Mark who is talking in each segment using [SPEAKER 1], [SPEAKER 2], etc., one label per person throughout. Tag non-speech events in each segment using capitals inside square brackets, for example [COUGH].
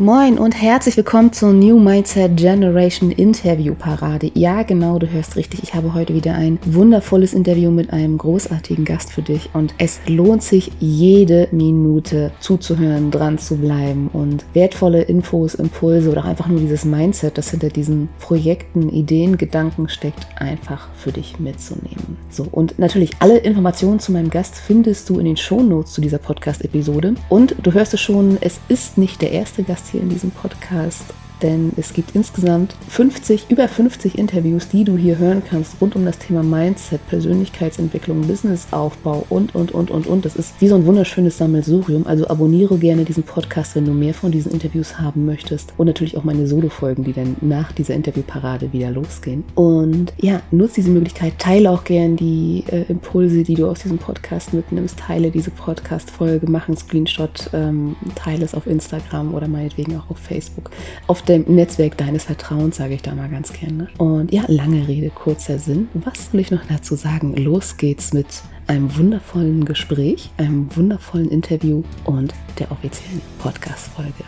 [SPEAKER 1] Moin und herzlich willkommen zur New Mindset Generation Interview Parade. Ja, genau, du hörst richtig. Ich habe heute wieder ein wundervolles Interview mit einem großartigen Gast für dich und es lohnt sich jede Minute zuzuhören, dran zu bleiben und wertvolle Infos, Impulse oder einfach nur dieses Mindset, das hinter diesen Projekten, Ideen, Gedanken steckt, einfach für dich mitzunehmen. So, und natürlich alle Informationen zu meinem Gast findest du in den Shownotes zu dieser Podcast-Episode und du hörst es schon, es ist nicht der erste Gast hier in diesem Podcast denn es gibt insgesamt 50, über 50 Interviews, die du hier hören kannst rund um das Thema Mindset, Persönlichkeitsentwicklung, Businessaufbau und, und, und, und, und. Das ist wie so ein wunderschönes Sammelsurium. Also abonniere gerne diesen Podcast, wenn du mehr von diesen Interviews haben möchtest. Und natürlich auch meine Solo-Folgen, die dann nach dieser Interviewparade wieder losgehen. Und ja, nutze diese Möglichkeit, teile auch gerne die äh, Impulse, die du aus diesem Podcast mitnimmst. Teile diese Podcast-Folge, mach einen Screenshot, ähm, teile es auf Instagram oder meinetwegen auch auf Facebook. Auf dem Netzwerk deines Vertrauens, sage ich da mal ganz gerne. Und ja, lange Rede, kurzer Sinn. Was will ich noch dazu sagen? Los geht's mit einem wundervollen Gespräch, einem wundervollen Interview und der offiziellen Podcast-Folge.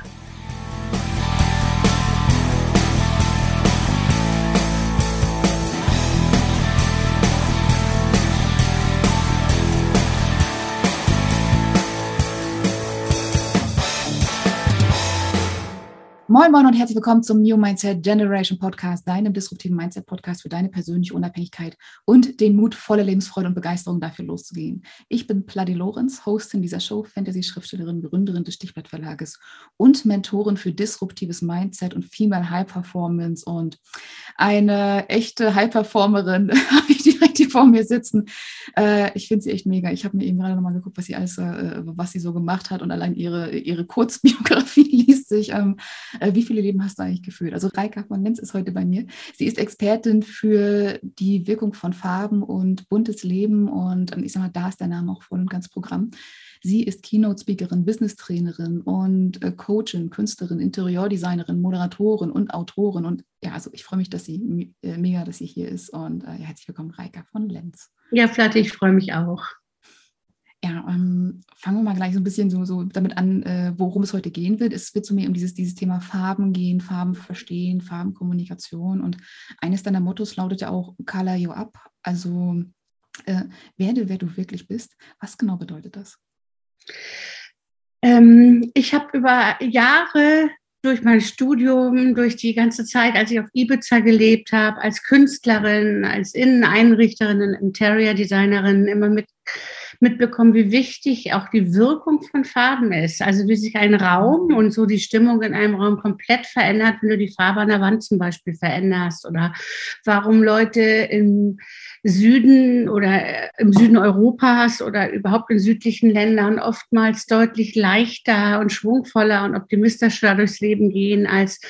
[SPEAKER 1] Moin Moin und herzlich willkommen zum New Mindset Generation Podcast, deinem disruptiven Mindset Podcast für deine persönliche Unabhängigkeit und den Mut, volle Lebensfreude und Begeisterung dafür loszugehen. Ich bin Pladi Lorenz, Hostin dieser Show, Fantasy-Schriftstellerin, Gründerin des Stichblatt Verlages und Mentorin für disruptives Mindset und Female High Performance und eine echte High Performerin [LAUGHS] habe ich direkt hier vor mir sitzen. Äh, ich finde sie echt mega. Ich habe mir eben gerade nochmal geguckt, was sie alles, äh, was sie so gemacht hat und allein ihre, ihre Kurzbiografie [LAUGHS] liest sich. Ähm, äh, wie viele Leben hast du eigentlich gefühlt? Also Reika von Lenz ist heute bei mir. Sie ist Expertin für die Wirkung von Farben und buntes Leben und ähm, ich sage mal, da ist der Name auch voll und ganz Programm. Sie ist Keynote-Speakerin, Business-Trainerin und äh, Coachin, Künstlerin, Interieurdesignerin, Moderatorin und Autorin. Und ja, also ich freue mich, dass sie äh, mega, dass sie hier ist. Und äh, herzlich willkommen, Reika von Lenz.
[SPEAKER 2] Ja, Flatte, ich freue mich auch.
[SPEAKER 1] Ja, ähm, fangen wir mal gleich so ein bisschen so, so damit an, äh, worum es heute gehen wird. Es wird so mehr um dieses, dieses Thema Farben gehen, Farben verstehen, Farbenkommunikation. Und eines deiner Mottos lautet ja auch Color You Up, also äh, werde, wer du wirklich bist. Was genau bedeutet das?
[SPEAKER 2] Ähm, ich habe über Jahre durch mein Studium, durch die ganze Zeit, als ich auf Ibiza gelebt habe, als Künstlerin, als Inneneinrichterin, Interior-Designerin, immer mit, mitbekommen, wie wichtig auch die Wirkung von Farben ist. Also wie sich ein Raum und so die Stimmung in einem Raum komplett verändert, wenn du die Farbe an der Wand zum Beispiel veränderst. Oder warum Leute im Süden oder äh, im Süden Europas oder überhaupt in südlichen Ländern oftmals deutlich leichter und schwungvoller und optimistischer durchs Leben gehen als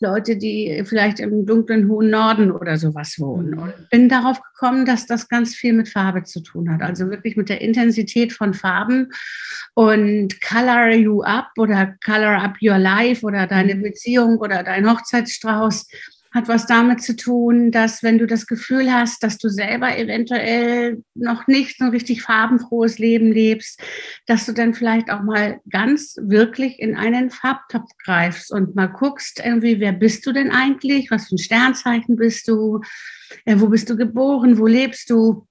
[SPEAKER 2] Leute, die vielleicht im dunklen hohen Norden oder sowas wohnen. Mhm. Und bin darauf gekommen, dass das ganz viel mit Farbe zu tun hat. Also wirklich mit der Intensität von Farben und Color You Up oder Color Up Your Life oder deine mhm. Beziehung oder dein Hochzeitsstrauß hat was damit zu tun, dass wenn du das Gefühl hast, dass du selber eventuell noch nicht so ein richtig farbenfrohes Leben lebst, dass du dann vielleicht auch mal ganz wirklich in einen Farbtopf greifst und mal guckst, irgendwie, wer bist du denn eigentlich? Was für ein Sternzeichen bist du? Äh, wo bist du geboren? Wo lebst du?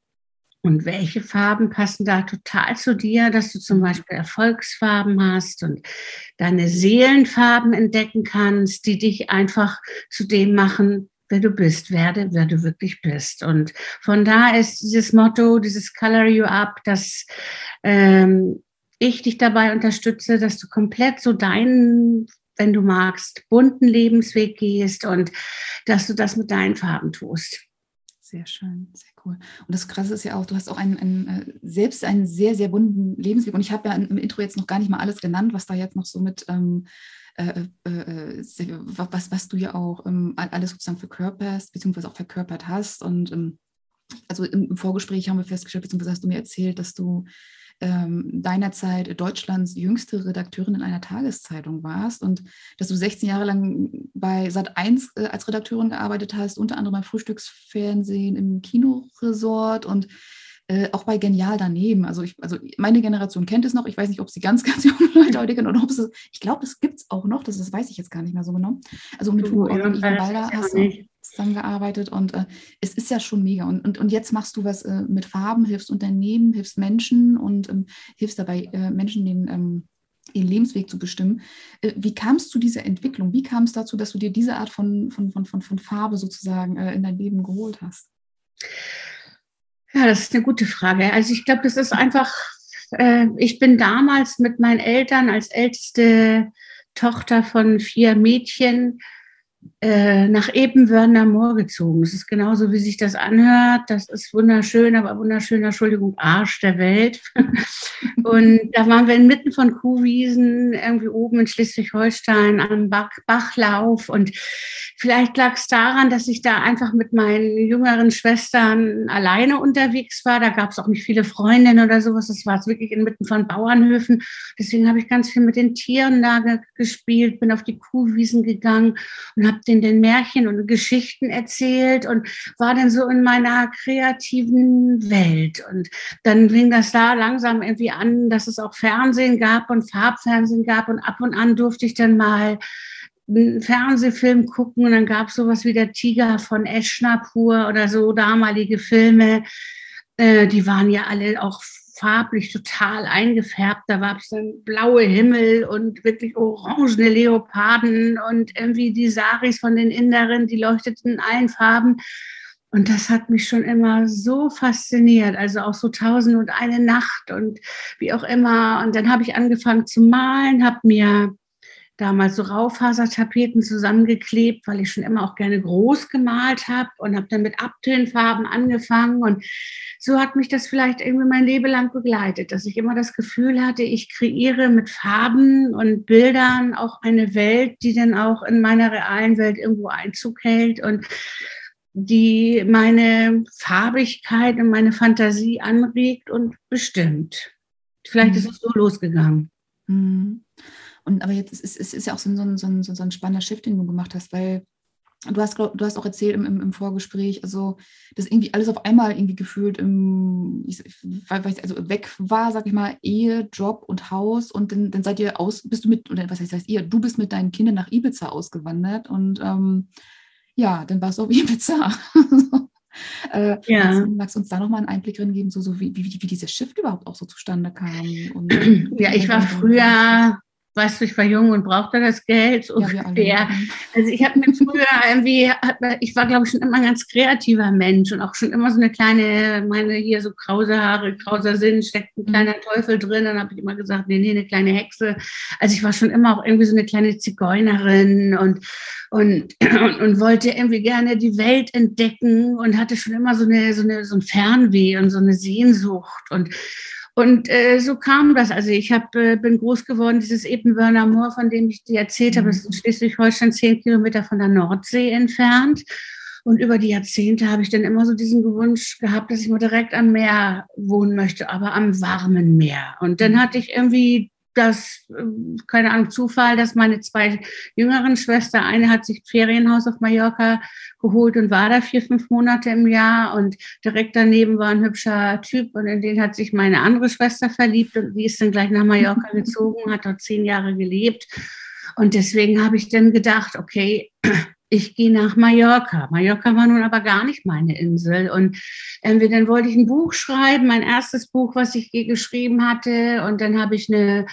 [SPEAKER 2] Und welche Farben passen da total zu dir, dass du zum Beispiel Erfolgsfarben hast und deine Seelenfarben entdecken kannst, die dich einfach zu dem machen, wer du bist, werde, wer du wirklich bist. Und von da ist dieses Motto, dieses Color You Up, dass ähm, ich dich dabei unterstütze, dass du komplett so deinen, wenn du magst, bunten Lebensweg gehst und dass du das mit deinen Farben tust.
[SPEAKER 1] Sehr schön, sehr cool. Und das Krasse ist ja auch, du hast auch einen, einen äh, selbst einen sehr, sehr bunten Lebensweg. Und ich habe ja im Intro jetzt noch gar nicht mal alles genannt, was da jetzt noch so mit, ähm, äh, äh, äh was, was du ja auch ähm, alles sozusagen verkörperst, beziehungsweise auch verkörpert hast. Und ähm, also im, im, Vorgespräch haben wir festgestellt, beziehungsweise hast du mir erzählt, dass du ähm, deiner Zeit Deutschlands jüngste Redakteurin in einer Tageszeitung warst und dass du 16 Jahre lang bei Sat1 äh, als Redakteurin gearbeitet hast, unter anderem beim Frühstücksfernsehen, im Kinoresort und
[SPEAKER 3] äh, auch bei Genial daneben. Also, ich, also meine Generation kennt es noch. Ich weiß nicht, ob sie ganz, [LAUGHS] ganz junge Leute heute kennen oder ob es, ich glaube, es gibt es auch noch. Das, das weiß ich jetzt gar nicht mehr so genau. Also mit Hugo und Balder hast du zusammengearbeitet und äh, es ist ja schon mega. Und, und, und jetzt machst du was äh, mit Farben, hilfst Unternehmen, hilfst Menschen und ähm, hilfst dabei, äh, Menschen den ähm, ihren Lebensweg zu bestimmen. Äh, wie kam es zu dieser Entwicklung? Wie kam es dazu, dass du dir diese Art von, von, von, von, von Farbe sozusagen äh, in dein Leben geholt hast?
[SPEAKER 2] Ja, das ist eine gute Frage. Also ich glaube, das ist einfach, äh, ich bin damals mit meinen Eltern als älteste Tochter von vier Mädchen äh, nach Ebenwörner Moor gezogen. Das ist genauso, wie sich das anhört. Das ist wunderschön, aber wunderschöner, Entschuldigung, Arsch der Welt. [LAUGHS] und da waren wir inmitten von Kuhwiesen, irgendwie oben in Schleswig-Holstein am Bach Bachlauf. Und vielleicht lag es daran, dass ich da einfach mit meinen jüngeren Schwestern alleine unterwegs war. Da gab es auch nicht viele Freundinnen oder sowas. Das war wirklich inmitten von Bauernhöfen. Deswegen habe ich ganz viel mit den Tieren da gespielt, bin auf die Kuhwiesen gegangen und habe denen den Märchen und Geschichten erzählt und war dann so in meiner kreativen Welt. Und dann fing das da langsam irgendwie an, dass es auch Fernsehen gab und Farbfernsehen gab und ab und an durfte ich dann mal einen Fernsehfilm gucken und dann gab es sowas wie der Tiger von Eschnapur oder so damalige Filme. Äh, die waren ja alle auch farblich total eingefärbt. Da war es dann blaue Himmel und wirklich orangene Leoparden und irgendwie die Saris von den Inderen, die leuchteten in allen Farben. Und das hat mich schon immer so fasziniert. Also auch so tausend und eine Nacht und wie auch immer. Und dann habe ich angefangen zu malen, habe mir damals so Raufasertapeten zusammengeklebt, weil ich schon immer auch gerne groß gemalt habe und habe dann mit Abtönfarben angefangen. Und so hat mich das vielleicht irgendwie mein Leben lang begleitet, dass ich immer das Gefühl hatte, ich kreiere mit Farben und Bildern auch eine Welt, die dann auch in meiner realen Welt irgendwo Einzug hält und die meine Farbigkeit und meine Fantasie anregt und bestimmt. Vielleicht mhm. ist es so losgegangen.
[SPEAKER 3] Mhm. Und aber jetzt ist es ist ja auch so ein, so, ein, so ein spannender Shift, den du gemacht hast, weil du hast, glaub, du hast auch erzählt im, im, im, Vorgespräch, also dass irgendwie alles auf einmal irgendwie gefühlt im, ich, weiß, also weg war, sag ich mal, Ehe, Job und Haus und dann, dann seid ihr aus, bist du mit, oder was heißt, heißt ihr, du bist mit deinen Kindern nach Ibiza ausgewandert und ähm, ja, dann warst du auf [LAUGHS] Ibiza. äh, ja. magst, magst, du uns da nochmal einen Einblick drin geben, so, so wie, wie, wie dieser Shift überhaupt auch so zustande kam?
[SPEAKER 2] Und, [CLEARS THROAT] ja, ich war früher weißt du, ich war jung und brauchte das Geld. So ja, also ich habe mir früher irgendwie, ich war glaube ich schon immer ein ganz kreativer Mensch und auch schon immer so eine kleine, meine hier so krause Haare, krauser Sinn, steckt ein mhm. kleiner Teufel drin. Dann habe ich immer gesagt, nee, nee, eine kleine Hexe. Also ich war schon immer auch irgendwie so eine kleine Zigeunerin und, und, und, und wollte irgendwie gerne die Welt entdecken und hatte schon immer so eine, so eine, so ein Fernweh und so eine Sehnsucht und und äh, so kam das. Also ich hab, äh, bin groß geworden, dieses Ebenwörner Moor, von dem ich dir erzählt habe, das ist in Schleswig-Holstein zehn Kilometer von der Nordsee entfernt. Und über die Jahrzehnte habe ich dann immer so diesen Wunsch gehabt, dass ich mal direkt am Meer wohnen möchte, aber am warmen Meer. Und dann mhm. hatte ich irgendwie das, ähm, keine Ahnung, Zufall, dass meine zwei jüngeren Schwestern, eine hat sich Ferienhaus auf Mallorca geholt und war da vier, fünf Monate im Jahr und direkt daneben war ein hübscher Typ und in den hat sich meine andere Schwester verliebt und die ist dann gleich nach Mallorca [LAUGHS] gezogen, hat dort zehn Jahre gelebt. Und deswegen habe ich dann gedacht, okay, ich gehe nach Mallorca. Mallorca war nun aber gar nicht meine Insel. Und äh, dann wollte ich ein Buch schreiben, mein erstes Buch, was ich geschrieben hatte. Und dann habe ich eine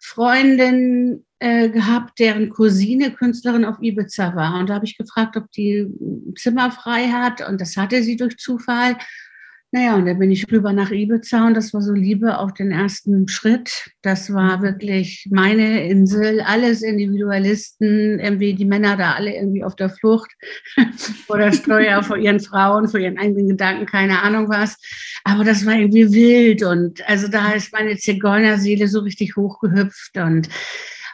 [SPEAKER 2] Freundin äh, gehabt, deren Cousine Künstlerin auf Ibiza war. Und da habe ich gefragt, ob die Zimmer frei hat. Und das hatte sie durch Zufall. Naja, und dann bin ich rüber nach Ibiza und das war so Liebe auf den ersten Schritt. Das war wirklich meine Insel, alles Individualisten, irgendwie die Männer da alle irgendwie auf der Flucht [LAUGHS] vor der Steuer, [LAUGHS] vor ihren Frauen, vor ihren eigenen Gedanken, keine Ahnung was. Aber das war irgendwie wild und also da ist meine Zigeunerseele so richtig hochgehüpft und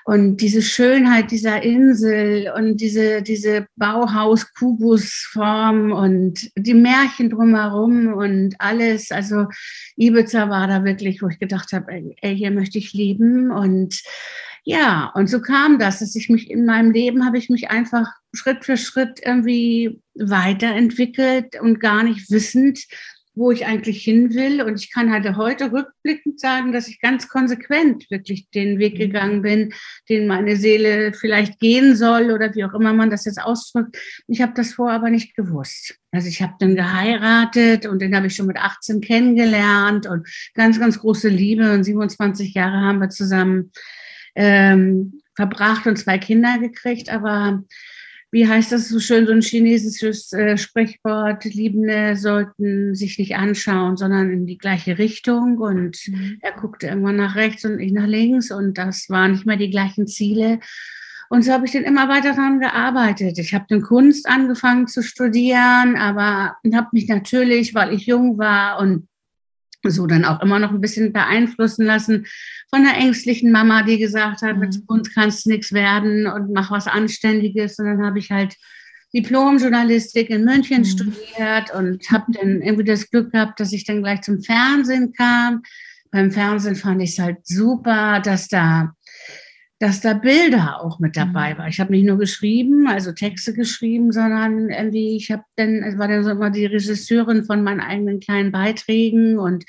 [SPEAKER 2] und diese Schönheit dieser Insel und diese, diese Bauhaus-Kubusform und die Märchen drumherum und alles. Also Ibiza war da wirklich, wo ich gedacht habe, ey, hier möchte ich leben. Und ja, und so kam das, dass ich mich in meinem Leben habe ich mich einfach Schritt für Schritt irgendwie weiterentwickelt und gar nicht wissend, wo ich eigentlich hin will. Und ich kann halt heute rückblickend sagen, dass ich ganz konsequent wirklich den Weg mhm. gegangen bin, den meine Seele vielleicht gehen soll oder wie auch immer man das jetzt ausdrückt. Ich habe das vorher aber nicht gewusst. Also ich habe dann geheiratet und den habe ich schon mit 18 kennengelernt und ganz, ganz große Liebe und 27 Jahre haben wir zusammen ähm, verbracht und zwei Kinder gekriegt. Aber wie heißt das so schön, so ein chinesisches äh, Sprichwort, Liebende sollten sich nicht anschauen, sondern in die gleiche Richtung. Und mhm. er guckte irgendwann nach rechts und ich nach links und das waren nicht mehr die gleichen Ziele. Und so habe ich dann immer weiter daran gearbeitet. Ich habe dann Kunst angefangen zu studieren, aber habe mich natürlich, weil ich jung war und so dann auch immer noch ein bisschen beeinflussen lassen von einer ängstlichen Mama, die gesagt hat, mit mhm. uns kannst du nichts werden und mach was Anständiges. Und dann habe ich halt Diplom-Journalistik in München mhm. studiert und habe dann irgendwie das Glück gehabt, dass ich dann gleich zum Fernsehen kam. Beim Fernsehen fand ich es halt super, dass da dass da Bilder auch mit dabei mhm. war. Ich habe nicht nur geschrieben, also Texte geschrieben, sondern irgendwie, ich habe dann, es war dann so immer die Regisseurin von meinen eigenen kleinen Beiträgen und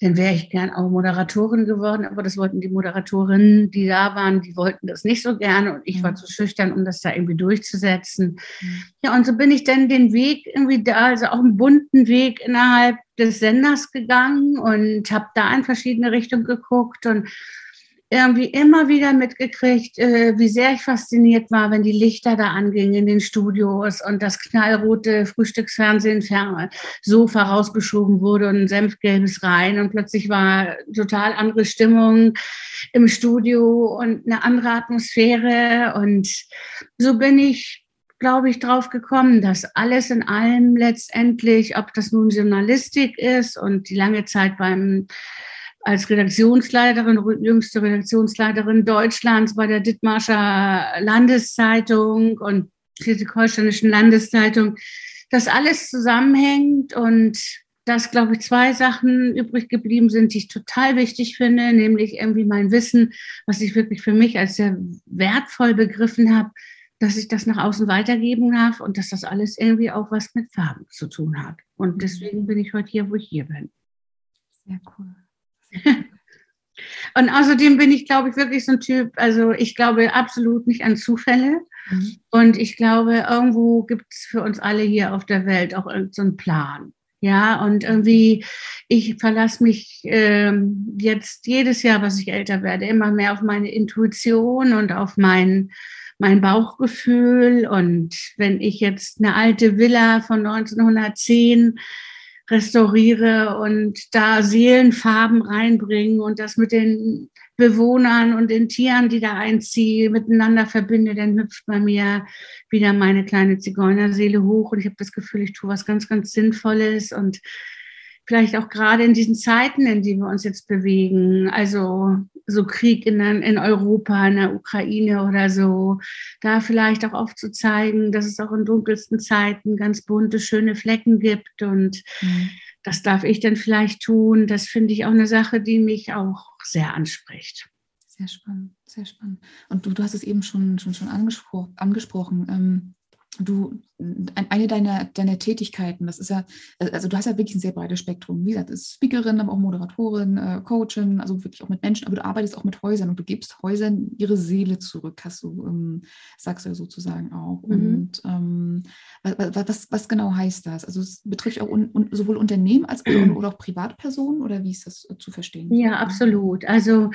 [SPEAKER 2] dann wäre ich gern auch Moderatorin geworden, aber das wollten die Moderatorinnen, die da waren, die wollten das nicht so gerne und ich war mhm. zu schüchtern, um das da irgendwie durchzusetzen. Mhm. Ja, und so bin ich dann den Weg irgendwie da, also auch einen bunten Weg innerhalb des Senders gegangen und habe da in verschiedene Richtungen geguckt und irgendwie immer wieder mitgekriegt, äh, wie sehr ich fasziniert war, wenn die Lichter da angingen in den Studios und das knallrote Frühstücksfernsehen so vorausgeschoben wurde und ein senfgelbes rein und plötzlich war total andere Stimmung im Studio und eine andere Atmosphäre. Und so bin ich glaube ich, drauf gekommen, dass alles in allem letztendlich, ob das nun Journalistik ist und die lange Zeit beim als Redaktionsleiterin, jüngste Redaktionsleiterin Deutschlands bei der Dithmarscher Landeszeitung und Schleswig-Holsteinischen Landeszeitung, dass alles zusammenhängt und dass, glaube ich, zwei Sachen übrig geblieben sind, die ich total wichtig finde, nämlich irgendwie mein Wissen, was ich wirklich für mich als sehr wertvoll begriffen habe, dass ich das nach außen weitergeben darf und dass das alles irgendwie auch was mit Farben zu tun hat. Und deswegen bin ich heute hier, wo ich hier bin.
[SPEAKER 3] Sehr cool. [LAUGHS]
[SPEAKER 2] Und außerdem bin ich, glaube ich, wirklich so ein Typ, also ich glaube absolut nicht an Zufälle. Mhm. Und ich glaube, irgendwo gibt es für uns alle hier auf der Welt auch irgendeinen so Plan. Ja, und irgendwie, ich verlasse mich ähm, jetzt jedes Jahr, was ich älter werde, immer mehr auf meine Intuition und auf mein, mein Bauchgefühl. Und wenn ich jetzt eine alte Villa von 1910 restauriere und da Seelenfarben reinbringen und das mit den Bewohnern und den Tieren, die da einziehen, miteinander verbinde, dann hüpft bei mir wieder meine kleine Zigeunerseele hoch und ich habe das Gefühl, ich tue was ganz, ganz Sinnvolles und vielleicht auch gerade in diesen Zeiten, in denen wir uns jetzt bewegen, also so Krieg in, in Europa, in der Ukraine oder so, da vielleicht auch aufzuzeigen, dass es auch in dunkelsten Zeiten ganz bunte, schöne Flecken gibt und mhm. das darf ich dann vielleicht tun. Das finde ich auch eine Sache, die mich auch sehr anspricht.
[SPEAKER 3] Sehr spannend, sehr spannend. Und du, du hast es eben schon, schon, schon angespro angesprochen. Ähm, du, eine deiner, deiner Tätigkeiten, das ist ja, also du hast ja wirklich ein sehr breites Spektrum. Wie gesagt, ist Speakerin, aber auch Moderatorin, äh, Coachin, also wirklich auch mit Menschen, aber du arbeitest auch mit Häusern und du gibst Häusern ihre Seele zurück, hast du, ähm, sagst du ja sozusagen auch. Mhm. Und ähm, was, was, was, genau heißt das? Also es betrifft auch un, un, sowohl Unternehmen als auch, oder auch Privatpersonen oder wie ist das äh, zu verstehen?
[SPEAKER 2] Ja, absolut. Also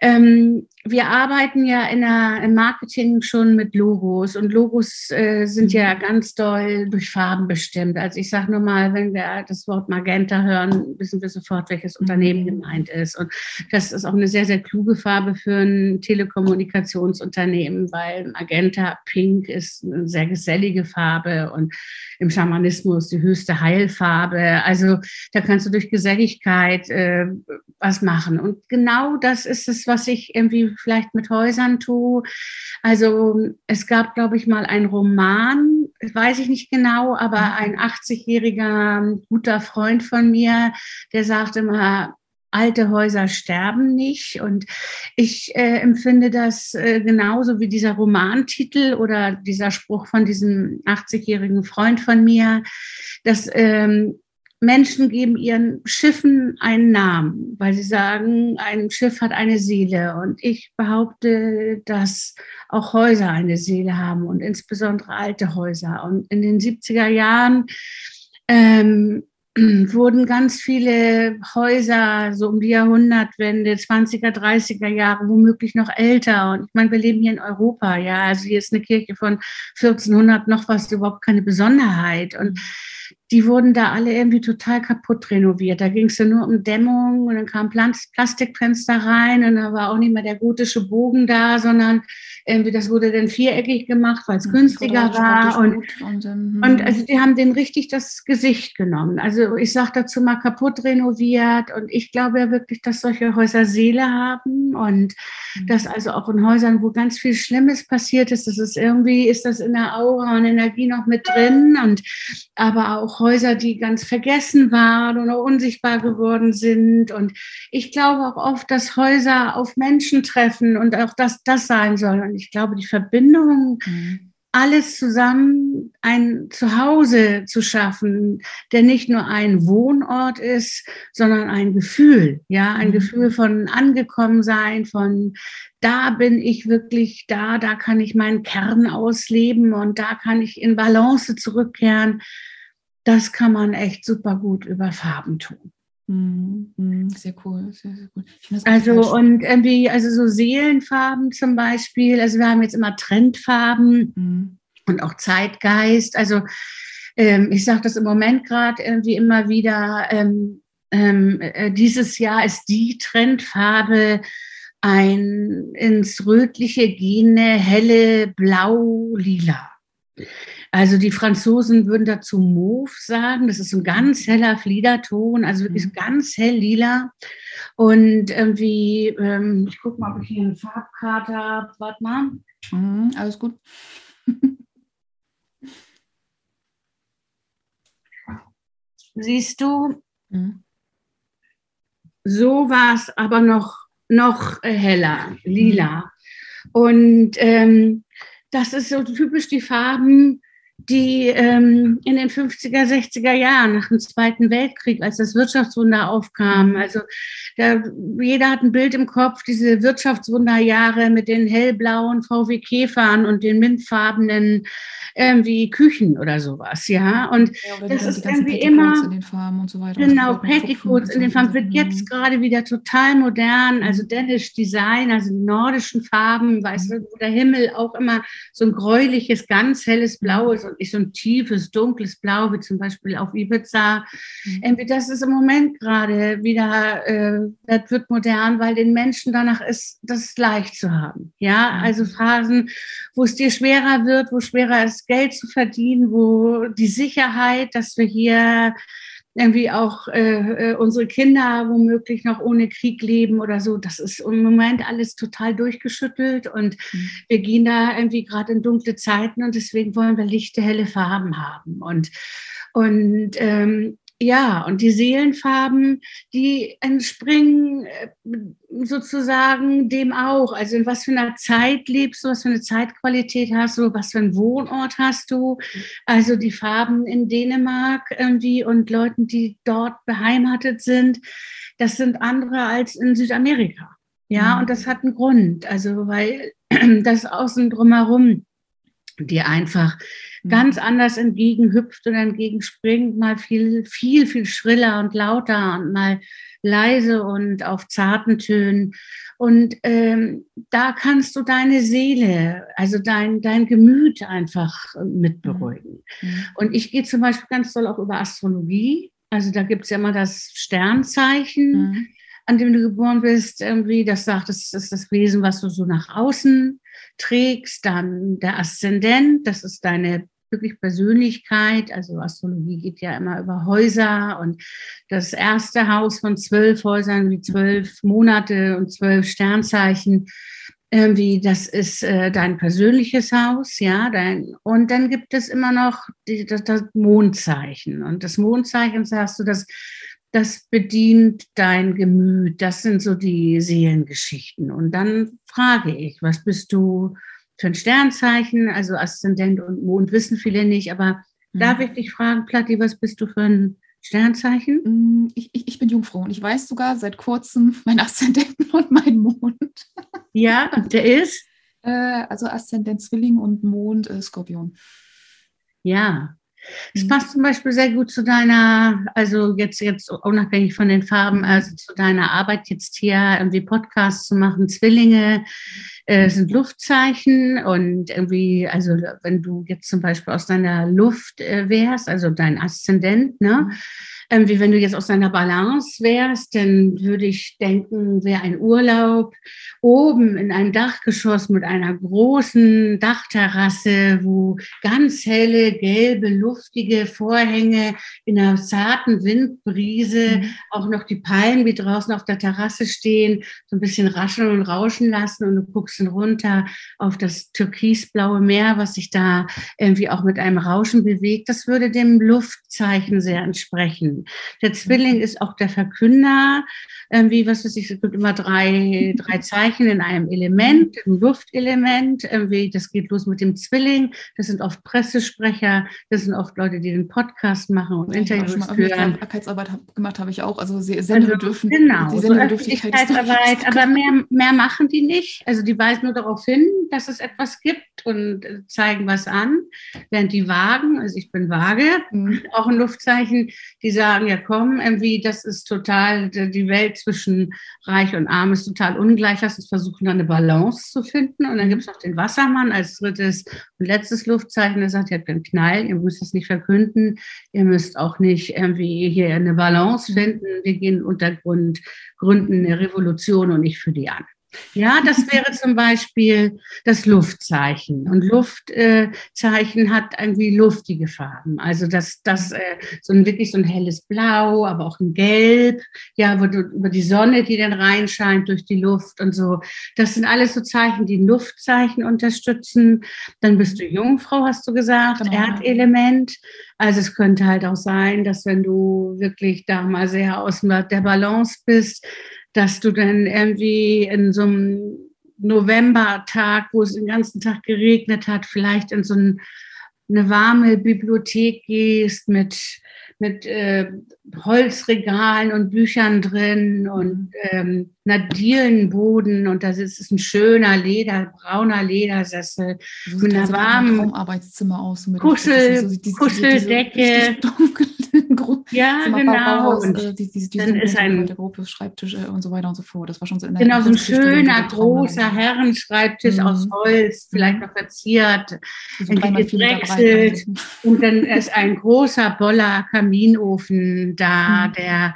[SPEAKER 2] ähm, wir arbeiten ja in der, im Marketing schon mit Logos und Logos äh, sind ja mhm. Ganz doll durch Farben bestimmt. Also ich sage nur mal, wenn wir das Wort Magenta hören, wissen wir sofort, welches Unternehmen mhm. gemeint ist. Und das ist auch eine sehr, sehr kluge Farbe für ein Telekommunikationsunternehmen, weil Magenta Pink ist eine sehr gesellige Farbe und im Schamanismus die höchste Heilfarbe. Also da kannst du durch Geselligkeit äh, was machen. Und genau das ist es, was ich irgendwie vielleicht mit Häusern tue. Also es gab, glaube ich, mal einen Roman, weiß ich nicht genau, aber mhm. ein 80-jähriger guter Freund von mir, der sagte immer, alte Häuser sterben nicht. Und ich äh, empfinde das äh, genauso wie dieser Romantitel oder dieser Spruch von diesem 80-jährigen Freund von mir, dass ähm, Menschen geben ihren Schiffen einen Namen, weil sie sagen, ein Schiff hat eine Seele. Und ich behaupte, dass auch Häuser eine Seele haben und insbesondere alte Häuser. Und in den 70er Jahren ähm, [CLEARS THROAT] wurden ganz viele Häuser so um die Jahrhundertwende, 20er, 30er Jahre, womöglich noch älter. Und ich meine, wir leben hier in Europa, ja. Also hier ist eine Kirche von 1400 noch was, überhaupt keine Besonderheit. Und die wurden da alle irgendwie total kaputt renoviert. Da ging es ja nur um Dämmung und dann kam Plastikfenster rein und da war auch nicht mehr der gotische Bogen da, sondern irgendwie das wurde dann viereckig gemacht, weil es günstiger war. Und, und, und, und, also die haben den richtig das Gesicht genommen. Also ich sage dazu mal kaputt renoviert und ich glaube ja wirklich, dass solche Häuser Seele haben und mhm. dass also auch in Häusern, wo ganz viel Schlimmes passiert ist, das ist irgendwie, ist das in der Aura und Energie noch mit drin und aber auch Häuser, die ganz vergessen waren oder unsichtbar geworden sind. Und ich glaube auch oft, dass Häuser auf Menschen treffen und auch, dass das sein soll. Und ich glaube, die Verbindung, mhm. alles zusammen ein Zuhause zu schaffen, der nicht nur ein Wohnort ist, sondern ein Gefühl, ja, ein mhm. Gefühl von angekommen sein, von da bin ich wirklich da, da kann ich meinen Kern ausleben und da kann ich in Balance zurückkehren das kann man echt super gut über Farben tun.
[SPEAKER 3] Mhm, mhm, sehr cool, sehr, sehr cool.
[SPEAKER 2] Also und irgendwie, also so Seelenfarben zum Beispiel. Also wir haben jetzt immer Trendfarben mhm. und auch Zeitgeist. Also ähm, ich sage das im Moment gerade irgendwie immer wieder. Ähm, ähm, äh, dieses Jahr ist die Trendfarbe ein ins rötliche gehende helle blau-lila. Also die Franzosen würden dazu Mauve sagen. Das ist ein ganz heller Fliederton, also wirklich mhm. ganz hell lila. Und irgendwie, ähm, ich gucke mal, ob ich hier eine Farbkarte habe. Warte mal.
[SPEAKER 3] Mhm, alles gut. [LAUGHS]
[SPEAKER 2] Siehst du? Mhm. So war es aber noch, noch heller, lila. Mhm. Und ähm, das ist so typisch die Farben, die ähm, in den 50er, 60er Jahren nach dem Zweiten Weltkrieg, als das Wirtschaftswunder aufkam. Mhm. Also da, jeder hat ein Bild im Kopf, diese Wirtschaftswunderjahre mit den hellblauen VW Käfern und den mintfarbenen irgendwie Küchen oder sowas, ja. Und ja, das ist irgendwie immer
[SPEAKER 3] in den Farben und so weiter.
[SPEAKER 2] Genau, Petticoats in den Farben wird jetzt mhm. gerade wieder total modern, also mhm. Danish Design, also die nordischen Farben, weißt du, wo der Himmel auch immer so ein gräuliches, ganz helles Blau ist und nicht so ein tiefes, dunkles Blau, wie zum Beispiel auf Ibiza. Mhm. Das ist im Moment gerade wieder, äh, das wird modern, weil den Menschen danach ist, das leicht zu haben. Ja, mhm. also Phasen, wo es dir schwerer wird, wo schwerer ist, Geld zu verdienen, wo die Sicherheit, dass wir hier irgendwie auch äh, äh, unsere Kinder womöglich noch ohne Krieg leben oder so. Das ist im Moment alles total durchgeschüttelt und mhm. wir gehen da irgendwie gerade in dunkle Zeiten und deswegen wollen wir lichte, helle Farben haben. Und, und ähm, ja, und die Seelenfarben, die entspringen äh, sozusagen dem auch. Also in was für einer Zeit lebst du, was für eine Zeitqualität hast du, was für einen Wohnort hast du. Also die Farben in Dänemark irgendwie und Leuten, die dort beheimatet sind, das sind andere als in Südamerika. Ja, mhm. und das hat einen Grund. Also weil [CLEARS THROAT] das Außen drumherum dir einfach. Ganz anders entgegenhüpft und entgegenspringt, mal viel, viel, viel schriller und lauter und mal leise und auf zarten Tönen. Und ähm, da kannst du deine Seele, also dein, dein Gemüt einfach mit mhm. beruhigen. Mhm. Und ich gehe zum Beispiel ganz toll auch über Astrologie. Also da gibt es ja immer das Sternzeichen. Mhm an dem du geboren bist, irgendwie, das sagt, das ist das Wesen, was du so nach außen trägst. Dann der Aszendent, das ist deine wirklich Persönlichkeit. Also Astrologie geht ja immer über Häuser und das erste Haus von zwölf Häusern, wie zwölf Monate und zwölf Sternzeichen. Irgendwie, das ist äh, dein persönliches Haus, ja, dein, und dann gibt es immer noch die, das, das Mondzeichen. Und das Mondzeichen, sagst du, das, das bedient dein Gemüt. Das sind so die Seelengeschichten. Und dann frage ich, was bist du für ein Sternzeichen, also Aszendent und Mond wissen viele nicht, aber mhm. darf ich dich fragen, Platti, was bist du für ein Sternzeichen?
[SPEAKER 3] Mm, ich, ich, ich bin Jungfrau und ich weiß sogar seit kurzem [LAUGHS] mein Aszendenten und mein Mond. [LAUGHS]
[SPEAKER 2] Ja, und der ist?
[SPEAKER 3] Äh, also Aszendent Zwilling und Mond äh, Skorpion.
[SPEAKER 2] Ja, es mhm. passt zum Beispiel sehr gut zu deiner, also jetzt, jetzt unabhängig von den Farben, also zu deiner Arbeit jetzt hier irgendwie Podcasts zu machen. Zwillinge äh, sind Luftzeichen und irgendwie, also wenn du jetzt zum Beispiel aus deiner Luft äh, wärst, also dein Aszendent, ne? Ähm, wie wenn du jetzt aus deiner Balance wärst, dann würde ich denken, wäre ein Urlaub oben in einem Dachgeschoss mit einer großen Dachterrasse, wo ganz helle, gelbe, luftige Vorhänge in einer zarten Windbrise, mhm. auch noch die Palmen, die draußen auf der Terrasse stehen, so ein bisschen rascheln und rauschen lassen und du guckst dann runter auf das türkisblaue Meer, was sich da irgendwie auch mit einem Rauschen bewegt. Das würde dem Luftzeichen sehr entsprechen. Der Zwilling ist auch der Verkünder, irgendwie, was weiß ich, es gibt immer drei, drei Zeichen in einem Element, ein Luftelement, irgendwie, das geht los mit dem Zwilling, das sind oft Pressesprecher, das sind oft Leute, die den Podcast machen und Interviews führen.
[SPEAKER 3] Öffentlichkeitsarbeit gemacht habe ich auch, also Sendebedürfen,
[SPEAKER 2] also, genau, die Sendebedürftigkeitsarbeit, so aber mehr, mehr machen die nicht, also die weisen nur darauf hin, dass es etwas gibt und zeigen was an, während die Wagen, also ich bin Waage, mhm. auch ein Luftzeichen, die sagen, sagen, ja komm, irgendwie, das ist total, die Welt zwischen Reich und Arm ist total ungleich. Lass uns versuchen, da eine Balance zu finden. Und dann gibt es noch den Wassermann als drittes und letztes Luftzeichen, der sagt, ihr habt einen Knall, ihr müsst das nicht verkünden, ihr müsst auch nicht irgendwie hier eine Balance finden. Wir gehen Untergrund, gründen eine Revolution und ich für die an. Ja, das wäre zum Beispiel das Luftzeichen. Und Luftzeichen hat irgendwie luftige Farben. Also das, das äh, so ein wirklich so ein helles Blau, aber auch ein Gelb. Ja, wo du über die Sonne, die dann reinscheint durch die Luft und so. Das sind alles so Zeichen, die Luftzeichen unterstützen. Dann bist du Jungfrau, hast du gesagt, genau. Erdelement. Also es könnte halt auch sein, dass wenn du wirklich da mal sehr aus der Balance bist, dass du dann irgendwie in so einem Novembertag, wo es den ganzen Tag geregnet hat, vielleicht in so ein, eine warme Bibliothek gehst mit mit äh, Holzregalen und Büchern drin und ähm, einer Dielenboden und da ist ein schöner Leder, brauner Ledersessel
[SPEAKER 3] so mit einer warmen Raumarbeitszimmer aus.
[SPEAKER 2] Mit Kuschel, so, diese, Kuscheldecke. ja, genau.
[SPEAKER 3] und äh, die, die, die dann ist ein der Gruppe Schreibtisch äh, und so weiter und so fort. Das war schon so
[SPEAKER 2] in der Genau, so ein schöner, großer Herrenschreibtisch mhm. aus Holz, vielleicht noch verziert, so gedrechselt. Und dann ist ein großer Boller Kaminofen da, mhm. der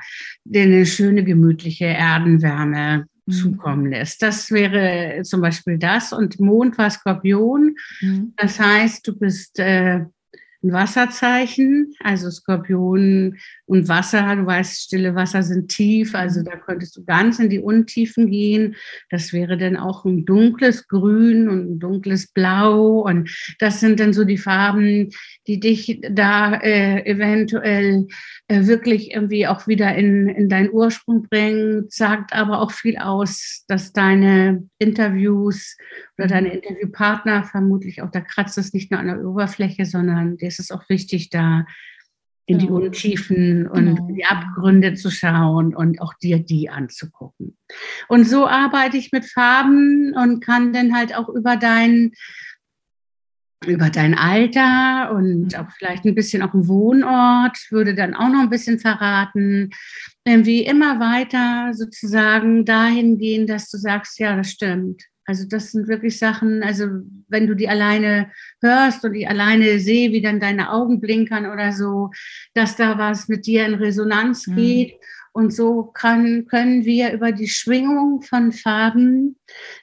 [SPEAKER 2] eine schöne, gemütliche Erdenwärme mhm. zukommen lässt. Das wäre zum Beispiel das. Und Mond war Skorpion. Mhm. Das heißt, du bist äh, ein Wasserzeichen, also Skorpion und Wasser. Du weißt, stille Wasser sind tief, also da könntest du ganz in die Untiefen gehen. Das wäre dann auch ein dunkles Grün und ein dunkles Blau. Und das sind dann so die Farben, die dich da äh, eventuell äh, wirklich irgendwie auch wieder in, in deinen Ursprung bringen, sagt aber auch viel aus, dass deine Interviews oder deine mhm. Interviewpartner vermutlich auch, da kratzt es nicht nur an der Oberfläche, sondern dir ist es auch wichtig, da in die genau. Untiefen und genau. die Abgründe zu schauen und auch dir die anzugucken. Und so arbeite ich mit Farben und kann dann halt auch über deinen über dein Alter und auch vielleicht ein bisschen auch Wohnort, würde dann auch noch ein bisschen verraten, wie immer weiter sozusagen dahin gehen, dass du sagst, ja, das stimmt. Also das sind wirklich Sachen, also wenn du die alleine hörst und die alleine sehe, wie dann deine Augen blinkern oder so, dass da was mit dir in Resonanz mhm. geht. Und so kann, können wir über die Schwingung von Farben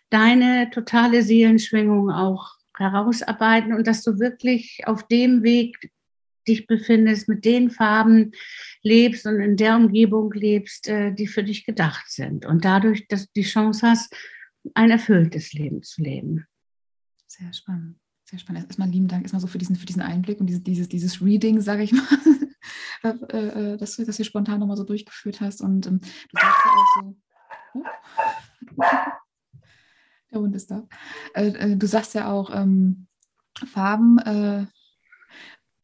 [SPEAKER 2] deine totale Seelenschwingung auch herausarbeiten und dass du wirklich auf dem Weg dich befindest, mit den Farben lebst und in der Umgebung lebst, äh, die für dich gedacht sind. Und dadurch, dass du die Chance hast, ein erfülltes Leben zu leben.
[SPEAKER 3] Sehr spannend. Sehr spannend. Erstmal lieben Dank erstmal so für diesen, für diesen Einblick und dieses, dieses, dieses Reading, sage ich mal, [LAUGHS] äh, äh, dass, du, dass du spontan nochmal so durchgeführt hast. Und ähm, du sagst ja auch so. Oh. [LAUGHS] Der Hund ist da. Äh, äh, du sagst ja auch, ähm, Farben, äh,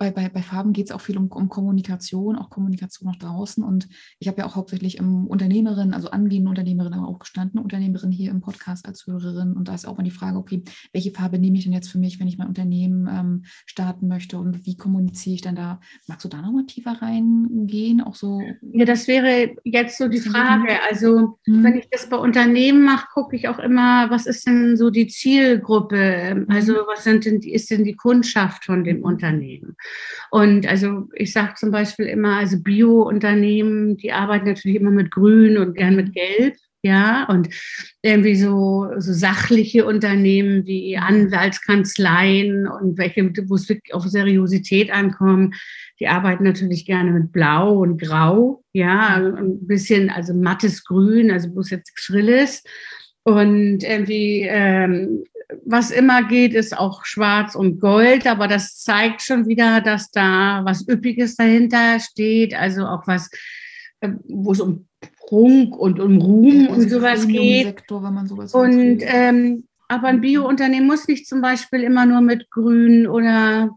[SPEAKER 3] bei, bei, bei Farben geht es auch viel um, um Kommunikation, auch Kommunikation nach draußen. Und ich habe ja auch hauptsächlich im Unternehmerin, also angehende Unternehmerin, aber auch gestandene Unternehmerin hier im Podcast als Hörerin. Und da ist auch mal die Frage, okay, welche Farbe nehme ich denn jetzt für mich, wenn ich mein Unternehmen ähm, starten möchte und wie kommuniziere ich dann da? Magst du da nochmal tiefer reingehen? Auch so?
[SPEAKER 2] Ja, das wäre jetzt so die Frage. Also, mhm. wenn ich das bei Unternehmen mache, gucke ich auch immer, was ist denn so die Zielgruppe? Also, was sind denn, ist denn die Kundschaft von dem Unternehmen? Und also ich sage zum Beispiel immer, also Bio-Unternehmen, die arbeiten natürlich immer mit Grün und gern mit Gelb. Ja, und irgendwie so, so sachliche Unternehmen wie Anwaltskanzleien und welche, wo es wirklich auf Seriosität ankommt, die arbeiten natürlich gerne mit Blau und Grau. Ja, ein bisschen, also mattes Grün, also wo es jetzt Schrilles. Und irgendwie ähm, was immer geht, ist auch schwarz und gold, aber das zeigt schon wieder, dass da was Üppiges dahinter steht, also auch was, äh, wo es um Prunk und um Ruhm ja, und sowas geht. Sektor, wenn man sowas und ähm, aber ein Biounternehmen muss nicht zum Beispiel immer nur mit Grün oder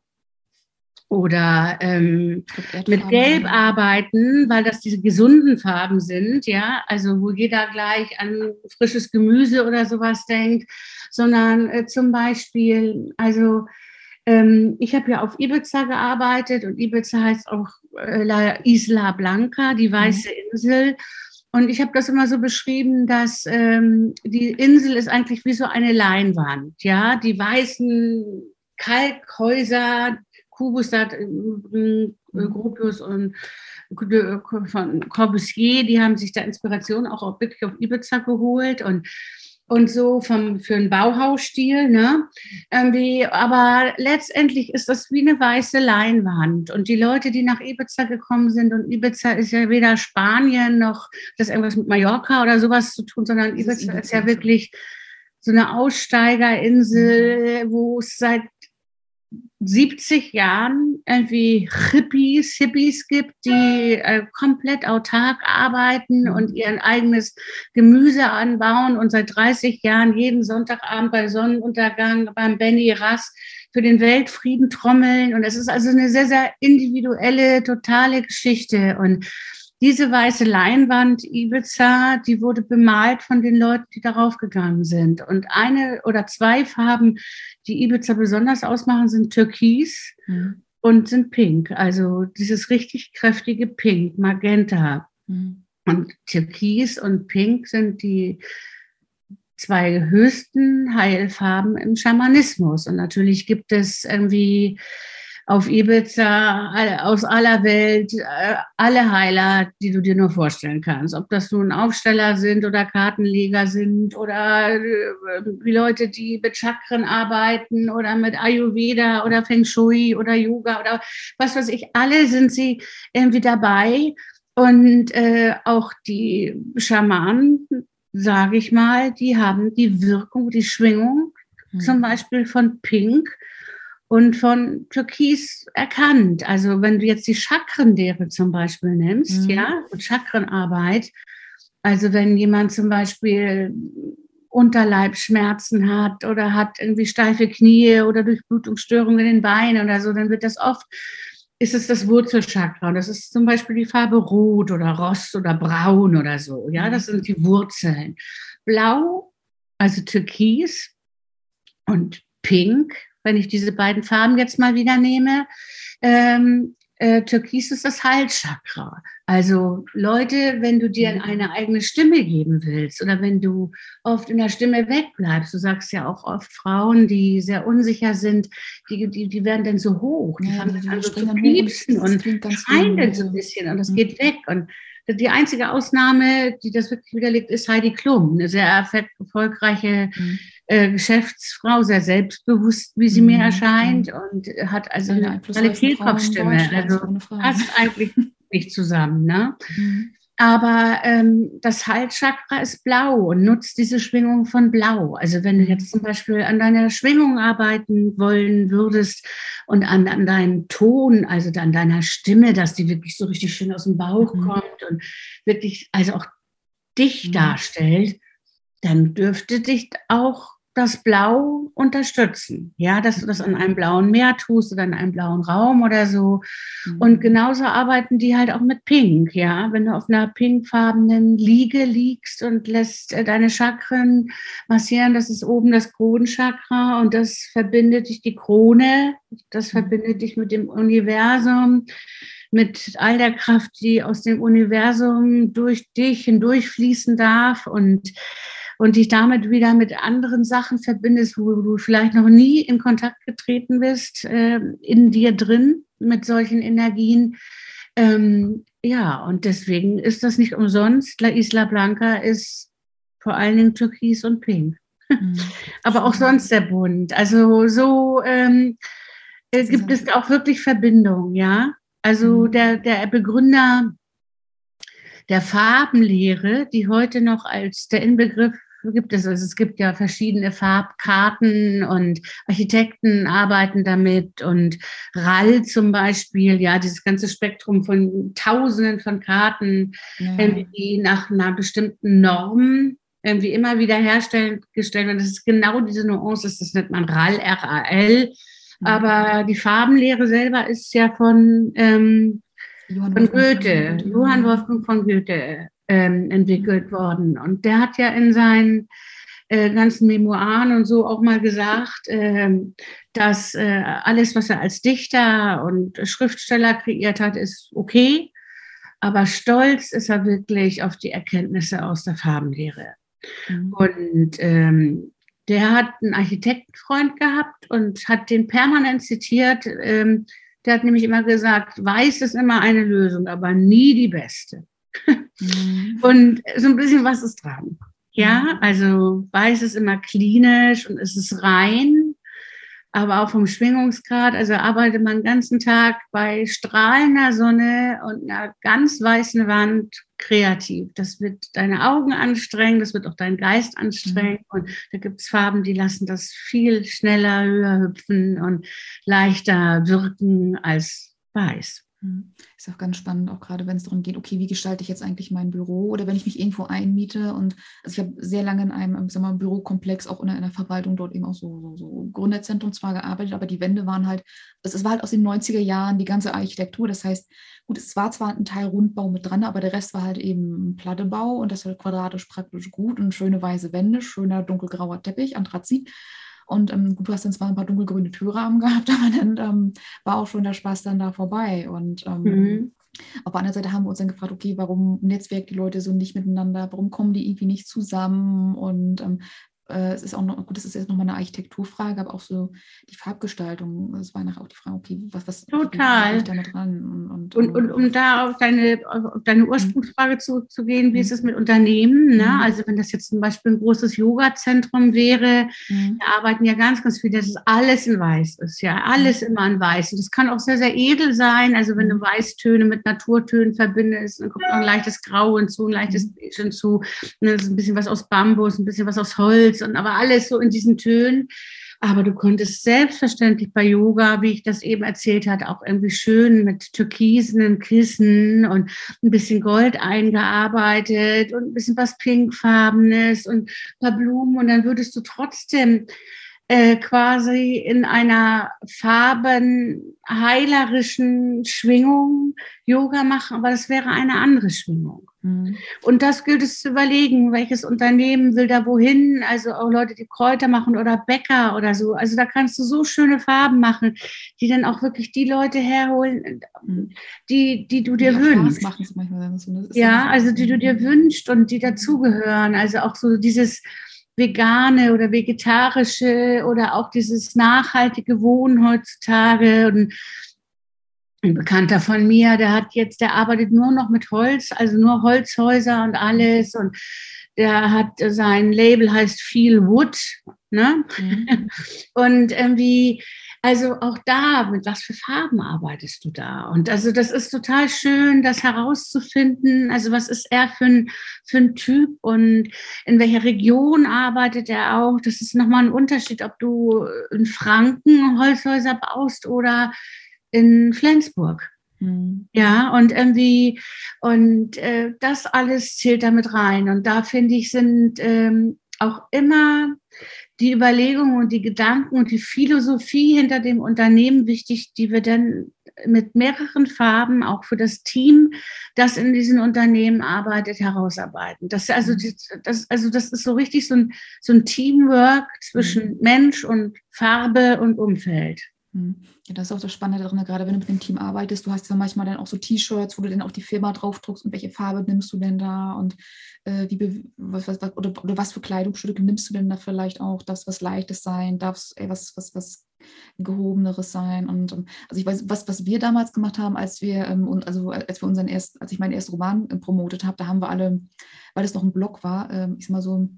[SPEAKER 2] oder ähm, mit Gelb arbeiten, weil das diese gesunden Farben sind, ja, also wo jeder gleich an frisches Gemüse oder sowas denkt, sondern äh, zum Beispiel, also ähm, ich habe ja auf Ibiza gearbeitet und Ibiza heißt auch äh, La Isla Blanca, die mhm. weiße mhm. Insel. Und ich habe das immer so beschrieben, dass ähm, die Insel ist eigentlich wie so eine Leinwand, ja, die weißen Kalkhäuser, Kubusat, äh, äh, Gropius und von Corbusier, die haben sich da Inspiration auch wirklich auf Ibiza geholt und und so vom, für einen Bauhausstil, ne? Irgendwie, aber letztendlich ist das wie eine weiße Leinwand. Und die Leute, die nach Ibiza gekommen sind, und Ibiza ist ja weder Spanien noch das irgendwas mit Mallorca oder sowas zu tun, sondern Ibiza ist, ist ja wirklich so eine Aussteigerinsel, mhm. wo es seit 70 Jahren irgendwie Hippies, Hippies gibt, die äh, komplett autark arbeiten mhm. und ihr eigenes Gemüse anbauen und seit 30 Jahren jeden Sonntagabend bei Sonnenuntergang beim Benny Rass für den Weltfrieden trommeln. Und es ist also eine sehr, sehr individuelle, totale Geschichte. Und diese weiße Leinwand Ibiza, die wurde bemalt von den Leuten, die darauf gegangen sind. Und eine oder zwei Farben, die Ibiza besonders ausmachen, sind Türkis mhm. und sind Pink. Also dieses richtig kräftige Pink, Magenta. Mhm. Und Türkis und Pink sind die zwei höchsten Heilfarben im Schamanismus. Und natürlich gibt es irgendwie auf Ibiza aus aller Welt äh, alle Heiler, die du dir nur vorstellen kannst. Ob das nun Aufsteller sind oder Kartenleger sind oder äh, die Leute, die mit Chakren arbeiten oder mit Ayurveda oder Feng Shui oder Yoga oder was weiß ich. Alle sind sie irgendwie dabei. Und äh, auch die Schamanen, sage ich mal, die haben die Wirkung, die Schwingung, mhm. zum Beispiel von Pink und von Türkis erkannt. Also wenn du jetzt die Chakrenlehre zum Beispiel nimmst, mhm. ja, und Chakrenarbeit, also wenn jemand zum Beispiel Unterleibschmerzen hat oder hat irgendwie steife Knie oder Durchblutungsstörungen in den Beinen oder so, dann wird das oft, ist es das Wurzelchakra. Und das ist zum Beispiel die Farbe Rot oder Rost oder Braun oder so. Ja, das sind die Wurzeln. Blau, also Türkis und Pink wenn ich diese beiden Farben jetzt mal wieder nehme, ähm, äh, Türkis ist das Halschakra. Also Leute, wenn du dir mhm. eine eigene Stimme geben willst oder wenn du oft in der Stimme wegbleibst, du sagst ja auch oft Frauen, die sehr unsicher sind, die, die, die werden dann so hoch, die ja, fangen die, also zu piepsen und schreien dann so ein bisschen und das mhm. geht weg. Und die einzige Ausnahme, die das wirklich widerlegt, ist Heidi Klum, eine sehr erfolgreiche mhm. äh, Geschäftsfrau, sehr selbstbewusst, wie sie mhm. mir erscheint und hat also eine, eine Kehlkopfstimme. Also passt eigentlich nicht zusammen. Ne? Mhm. Aber ähm, das Halschakra ist blau und nutzt diese Schwingung von blau. Also wenn du jetzt zum Beispiel an deiner Schwingung arbeiten wollen würdest und an, an deinem Ton, also an deiner Stimme, dass die wirklich so richtig schön aus dem Bauch mhm. kommt und wirklich also auch dich mhm. darstellt, dann dürfte dich auch das Blau unterstützen. Ja, dass du das an einem blauen Meer tust oder in einem blauen Raum oder so. Mhm. Und genauso arbeiten die halt auch mit Pink. Ja, wenn du auf einer pinkfarbenen Liege liegst und lässt äh, deine Chakren massieren, das ist oben das Kronenchakra und das verbindet dich die Krone, das mhm. verbindet dich mit dem Universum mit all der Kraft, die aus dem Universum durch dich hindurchfließen darf und und dich damit wieder mit anderen Sachen verbindest, wo du vielleicht noch nie in Kontakt getreten bist, äh, in dir drin mit solchen Energien. Ähm, ja, und deswegen ist das nicht umsonst. La Isla Blanca ist vor allen Dingen Türkis und Pink. Mhm. [LAUGHS] Aber auch sonst sehr bunt. Also so ähm, äh, gibt es auch wirklich Verbindungen, ja. Also mhm. der, der Begründer der Farbenlehre, die heute noch als der Inbegriff gibt es. Also es gibt ja verschiedene Farbkarten und Architekten arbeiten damit und RAL zum Beispiel, ja, dieses ganze Spektrum von Tausenden von Karten, ja. die nach einer bestimmten Norm irgendwie immer wieder hergestellt werden. Das ist genau diese Nuance, das nennt man RAL, R-A-L. Mhm. Aber die Farbenlehre selber ist ja von, ähm, Johann von Goethe, Johann Wolfgang von Goethe ähm, entwickelt worden. Und der hat ja in seinen äh, ganzen Memoiren und so auch mal gesagt, äh, dass äh, alles, was er als Dichter und Schriftsteller kreiert hat, ist okay. Aber stolz ist er wirklich auf die Erkenntnisse aus der Farbenlehre. Mhm. Und ähm, der hat einen Architektenfreund gehabt und hat den permanent zitiert. Ähm, der hat nämlich immer gesagt, weiß ist immer eine Lösung, aber nie die beste. Mhm. Und so ein bisschen was ist dran. Ja, also weiß ist immer klinisch und es ist rein, aber auch vom Schwingungsgrad. Also arbeitet man den ganzen Tag bei strahlender Sonne und einer ganz weißen Wand kreativ. Das wird deine Augen anstrengen, das wird auch deinen Geist anstrengen. Mhm. Und da gibt es Farben, die lassen das viel schneller, höher hüpfen und leichter wirken als weiß.
[SPEAKER 3] Mhm. Ist auch ganz spannend, auch gerade wenn es darum geht, okay, wie gestalte ich jetzt eigentlich mein Büro oder wenn ich mich irgendwo einmiete und also ich habe sehr lange in einem sag mal, Bürokomplex, auch in einer Verwaltung dort eben auch so, so, so Gründerzentrum zwar gearbeitet, aber die Wände waren halt, es war halt aus den 90er Jahren die ganze Architektur, das heißt, gut, es war zwar ein Teil Rundbau mit dran, aber der Rest war halt eben Plattebau und das war quadratisch praktisch gut und schöne weiße Wände, schöner dunkelgrauer Teppich, Anthrazit. Und ähm, du hast dann zwar ein paar dunkelgrüne Türrahmen gehabt, [LAUGHS] aber dann ähm, war auch schon der Spaß dann da vorbei. Und ähm, mhm. Auf der anderen Seite haben wir uns dann gefragt, okay, warum netzwerken die Leute so nicht miteinander, warum kommen die irgendwie nicht zusammen und ähm, äh, es ist auch noch, gut, das ist jetzt nochmal eine Architekturfrage, aber auch so die Farbgestaltung. Es war nachher auch die Frage, okay, was, was
[SPEAKER 2] Total. damit dran? Und, und, und, und, um da auf deine, auf deine mhm. Ursprungsfrage zurückzugehen, wie ist es mit Unternehmen? Ne? Mhm. Also wenn das jetzt zum Beispiel ein großes Yoga-Zentrum wäre, mhm. da arbeiten ja ganz, ganz viele, dass es alles in weiß ist, ja, alles mhm. immer in weiß. Und das kann auch sehr, sehr edel sein. Also wenn du Weißtöne mit Naturtönen verbindest, dann kommt noch ein leichtes Grau hinzu, ein leichtes Beige hinzu, und dann ist ein bisschen was aus Bambus, ein bisschen was aus Holz Holz und aber alles so in diesen Tönen. Aber du konntest selbstverständlich bei Yoga, wie ich das eben erzählt hatte, auch irgendwie schön mit türkisenen Kissen und ein bisschen Gold eingearbeitet und ein bisschen was Pinkfarbenes und ein paar Blumen. Und dann würdest du trotzdem äh, quasi in einer farbenheilerischen Schwingung Yoga machen, aber das wäre eine andere Schwingung. Mhm. Und das gilt es zu überlegen, welches Unternehmen will da wohin, also auch Leute, die Kräuter machen oder Bäcker oder so. Also da kannst du so schöne Farben machen, die dann auch wirklich die Leute herholen, mhm. die, die du dir die wünschst. ja, also die du dir wünschst und die dazugehören. Also auch so dieses vegane oder vegetarische oder auch dieses nachhaltige Wohnen heutzutage. Und ein Bekannter von mir, der hat jetzt, der arbeitet nur noch mit Holz, also nur Holzhäuser und alles. Und der hat sein Label heißt Feel Wood. Ne? Mhm. [LAUGHS] Und irgendwie also auch da, mit was für Farben arbeitest du da? Und also das ist total schön, das herauszufinden. Also was ist er für ein, für ein Typ und in welcher Region arbeitet er auch? Das ist nochmal ein Unterschied, ob du in Franken Holzhäuser baust oder in Flensburg. Mhm. Ja, und irgendwie, und äh, das alles zählt damit rein. Und da finde ich, sind ähm, auch immer die Überlegungen und die Gedanken und die Philosophie hinter dem Unternehmen wichtig, die wir dann mit mehreren Farben auch für das Team, das in diesen Unternehmen arbeitet, herausarbeiten. Das, also, mhm. das, also das ist so richtig so ein, so ein Teamwork zwischen mhm. Mensch und Farbe und Umfeld.
[SPEAKER 3] Mhm. Ja, das ist auch das Spannende darin, gerade wenn du mit dem Team arbeitest, du hast ja manchmal dann auch so T-Shirts, wo du dann auch die Firma draufdruckst und welche Farbe nimmst du denn da und äh, wie, was, was, oder, oder was für Kleidungsstücke nimmst du denn da vielleicht auch, das was Leichtes sein, darf es was, was, was gehobeneres sein? Und um, also ich weiß, was, was wir damals gemacht haben, als wir ähm, also als wir unseren ersten, als ich meinen ersten Roman äh, promotet habe, da haben wir alle, weil es noch ein Blog war, äh, ich sag mal so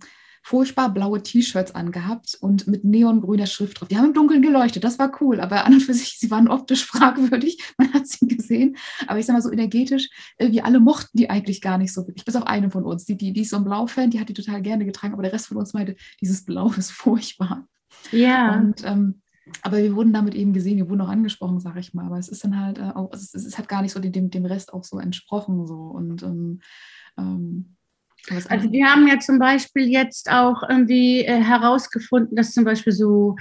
[SPEAKER 3] furchtbar blaue T-Shirts angehabt und mit neongrüner Schrift drauf. Die haben im Dunkeln geleuchtet, das war cool, aber an und für sich, [LAUGHS] sie waren optisch fragwürdig, [LAUGHS] man hat sie gesehen, aber ich sag mal so energetisch, wir alle mochten die eigentlich gar nicht so wirklich, bis auf eine von uns, die, die, die ist so ein Blau-Fan, die hat die total gerne getragen, aber der Rest von uns meinte, dieses Blau ist furchtbar.
[SPEAKER 2] Ja.
[SPEAKER 3] Und ähm, aber wir wurden damit eben gesehen, wir wurden auch angesprochen, sage ich mal. Aber es ist dann halt äh, auch, es, es, hat gar nicht so dem, dem Rest auch so entsprochen. So. Und ähm, ähm
[SPEAKER 2] also wir haben ja zum Beispiel jetzt auch irgendwie äh, herausgefunden, dass zum Beispiel so,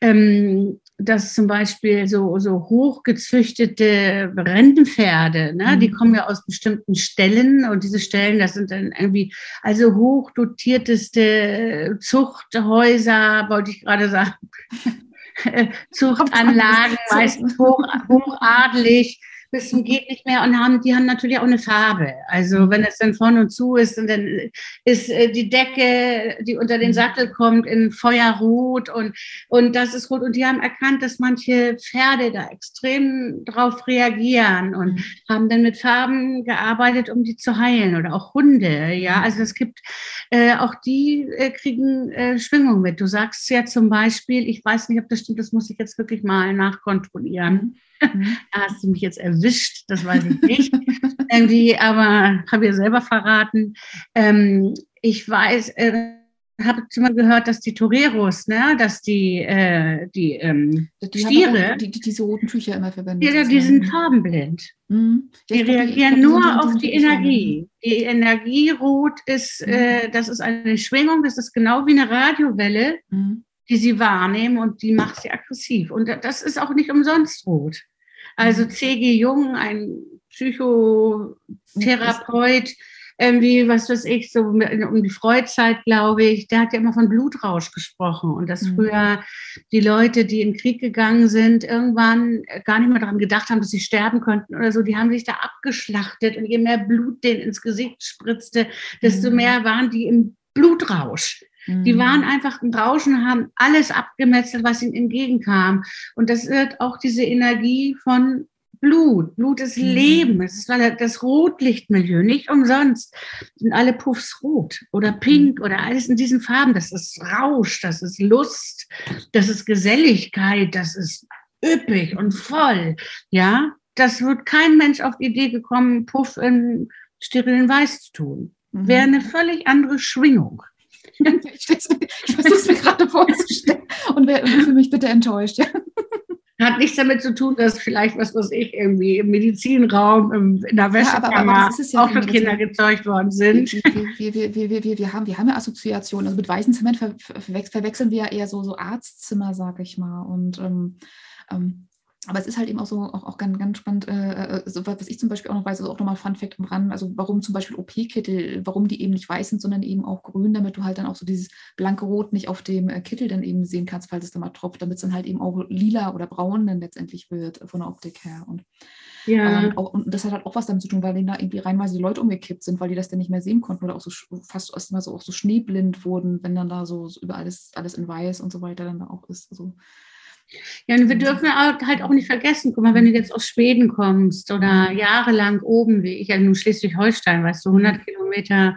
[SPEAKER 2] ähm, dass zum Beispiel so, so hochgezüchtete Rentenpferde, ne, mhm. die kommen ja aus bestimmten Stellen und diese Stellen, das sind dann irgendwie, also hochdotierteste Zuchthäuser, wollte ich gerade sagen. [LAUGHS] Zuchtanlagen, meistens hoch, hochadelig bis zum geht nicht mehr und haben, die haben natürlich auch eine Farbe. Also wenn es dann von und zu ist und dann ist äh, die Decke, die unter den mhm. Sattel kommt, in Feuerrot und, und das ist rot. Und die haben erkannt, dass manche Pferde da extrem drauf reagieren und mhm. haben dann mit Farben gearbeitet, um die zu heilen oder auch Hunde. Ja, mhm. also es gibt äh, auch die äh, kriegen äh, Schwingung mit. Du sagst ja zum Beispiel, ich weiß nicht, ob das stimmt, das muss ich jetzt wirklich mal nachkontrollieren. Mhm. [LAUGHS] Da hast du mich jetzt erwischt, das weiß ich nicht. [LAUGHS] Irgendwie, aber habe ich selber verraten. Ähm, ich weiß, äh, habe mal gehört, dass die Toreros, ne, dass die, äh, die, ähm, die Stiere,
[SPEAKER 3] die, die, diese roten Tücher immer verwenden.
[SPEAKER 2] Ja, die sind farbenblind. Mhm. Die reagieren glaub, nur auf die Energie. Die Energie rot ist, mhm. äh, das ist eine Schwingung, das ist genau wie eine Radiowelle. Mhm die sie wahrnehmen und die macht sie aggressiv. Und das ist auch nicht umsonst rot. Also. C.G. Jung, ein Psychotherapeut, irgendwie, was weiß ich, so um die Freudzeit, glaube ich, der hat ja immer von Blutrausch gesprochen und dass mhm. früher die Leute, die in den Krieg gegangen sind, irgendwann gar nicht mehr daran gedacht haben, dass sie sterben könnten oder so, die haben sich da abgeschlachtet und je mehr Blut denen ins Gesicht spritzte, desto mhm. mehr waren die im Blutrausch. Die waren mhm. einfach im Rauschen, haben alles abgemetzelt, was ihnen entgegenkam. Und das wird auch diese Energie von Blut. Blut ist mhm. Leben. Es ist das Rotlichtmilieu. Nicht umsonst sind alle Puffs rot oder pink mhm. oder alles in diesen Farben. Das ist Rausch, das ist Lust, das ist Geselligkeit, das ist üppig und voll. Ja, das wird kein Mensch auf die Idee gekommen, Puff in sterilen Weiß zu tun. Wäre eine völlig andere Schwingung. [LAUGHS]
[SPEAKER 3] ich versuche es mir gerade vorzustellen und für mich bitte enttäuscht. Ja.
[SPEAKER 2] Hat nichts damit zu tun, dass vielleicht, was weiß ich, irgendwie im Medizinraum, im, in der Wäschekammer ja, ja auch für Kinder gezeugt worden sind.
[SPEAKER 3] Wir, wir, wir, wir, wir, wir, haben, wir haben ja Assoziationen. Also mit weißen Zement ver, ver, verwechseln wir ja eher so, so Arztzimmer, sage ich mal. Und ähm, ähm, aber es ist halt eben auch so auch, auch ganz, ganz spannend, äh, äh so, was ich zum Beispiel auch noch weiß, also auch nochmal Fun Fact am Rand, also warum zum Beispiel OP-Kittel, warum die eben nicht weiß sind, sondern eben auch grün, damit du halt dann auch so dieses blanke Rot nicht auf dem äh, Kittel dann eben sehen kannst, falls es dann mal tropft, damit es dann halt eben auch lila oder braun dann letztendlich wird äh, von der Optik her. Und, ja. Ähm, auch, und das hat halt auch was damit zu tun, weil denen da irgendwie reinweise die Leute umgekippt sind, weil die das dann nicht mehr sehen konnten oder auch so fast erstmal so auch so schneeblind wurden, wenn dann da so, so über alles, alles in weiß und so weiter dann da auch ist. Also
[SPEAKER 2] ja, und wir dürfen halt auch nicht vergessen, guck mal, wenn du jetzt aus Schweden kommst oder jahrelang oben, wie ich, ja nun Schleswig-Holstein, weißt du, 100 Kilometer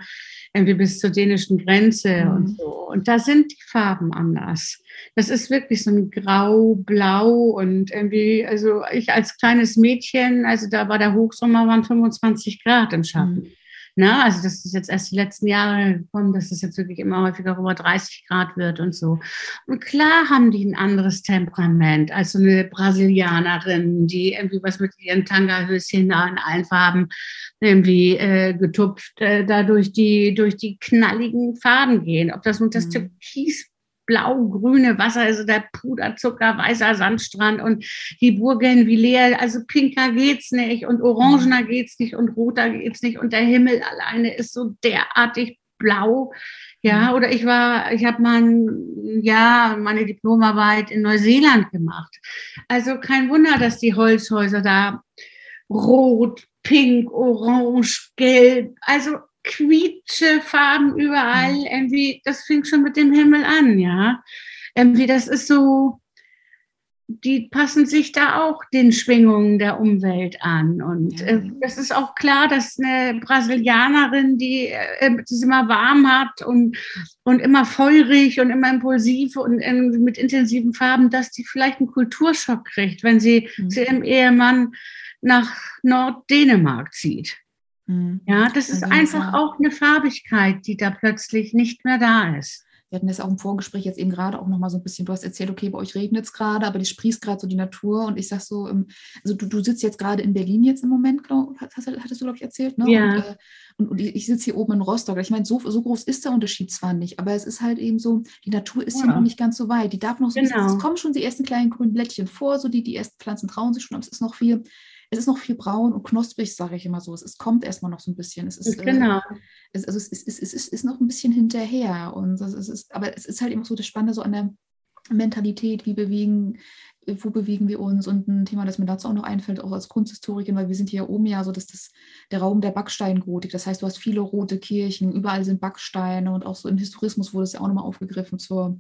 [SPEAKER 2] irgendwie bis zur dänischen Grenze mhm. und so. Und da sind die Farben anders. Das ist wirklich so ein Grau, Blau und irgendwie, also ich als kleines Mädchen, also da war der Hochsommer, waren 25 Grad im Schatten. Mhm. Na, also das ist jetzt erst die letzten Jahre gekommen, dass es jetzt wirklich immer häufiger über 30 Grad wird und so. Und klar haben die ein anderes Temperament als so eine Brasilianerin, die irgendwie was mit ihren Tanga-Höschen da in allen Farben irgendwie äh, getupft, äh, da durch die, durch die knalligen Farben gehen. Ob das nun das mhm. Türkis blau-grüne Wasser, also der Puderzucker, weißer Sandstrand und die Burgen wie leer, also pinker geht's nicht und orangener geht's nicht und roter geht's nicht und der Himmel alleine ist so derartig blau. Ja, mhm. oder ich war, ich habe mein, ja, meine Diplomarbeit in Neuseeland gemacht. Also kein Wunder, dass die Holzhäuser da rot, pink, orange, gelb, also quietsche Farben überall. Mhm. Irgendwie, das fing schon mit dem Himmel an, ja. Irgendwie, das ist so, die passen sich da auch den Schwingungen der Umwelt an. Und äh, das ist auch klar, dass eine Brasilianerin, die äh, es immer warm hat und, und immer feurig und immer impulsiv und äh, mit intensiven Farben, dass die vielleicht einen Kulturschock kriegt, wenn sie mhm. zu ihrem Ehemann nach Norddänemark zieht. Mhm. Ja, das ist also einfach auch eine Farbigkeit, die da plötzlich nicht mehr da ist
[SPEAKER 3] wir hatten das auch im Vorgespräch jetzt eben gerade auch nochmal so ein bisschen, du hast erzählt, okay, bei euch regnet es gerade, aber die sprießt gerade so die Natur und ich sag so, ähm, also du, du sitzt jetzt gerade in Berlin jetzt im Moment, glaub, hast, hattest du, glaube ich, erzählt, ne?
[SPEAKER 2] Ja.
[SPEAKER 3] Und, äh, und, und ich sitze hier oben in Rostock. Ich meine, so, so groß ist der Unterschied zwar nicht, aber es ist halt eben so, die Natur ist ja, ja noch nicht ganz so weit. Die darf noch so, genau. es kommen schon die ersten kleinen grünen Blättchen vor, so die, die ersten Pflanzen trauen sich schon, aber es ist noch viel, es ist noch viel braun und knusprig, sage ich immer so. Es, es kommt erstmal noch so ein bisschen. Es ist,
[SPEAKER 2] äh, genau.
[SPEAKER 3] Äh, es, also es, ist, es, ist, es ist noch ein bisschen hinterher. Und es ist, aber es ist halt immer so das Spannende so an der Mentalität, wie bewegen, wo bewegen wir uns und ein Thema, das mir dazu auch noch einfällt, auch als Kunsthistorikerin, weil wir sind hier oben ja so, dass das der Raum der Backsteingotik, das heißt, du hast viele rote Kirchen, überall sind Backsteine und auch so im Historismus wurde es ja auch nochmal aufgegriffen zur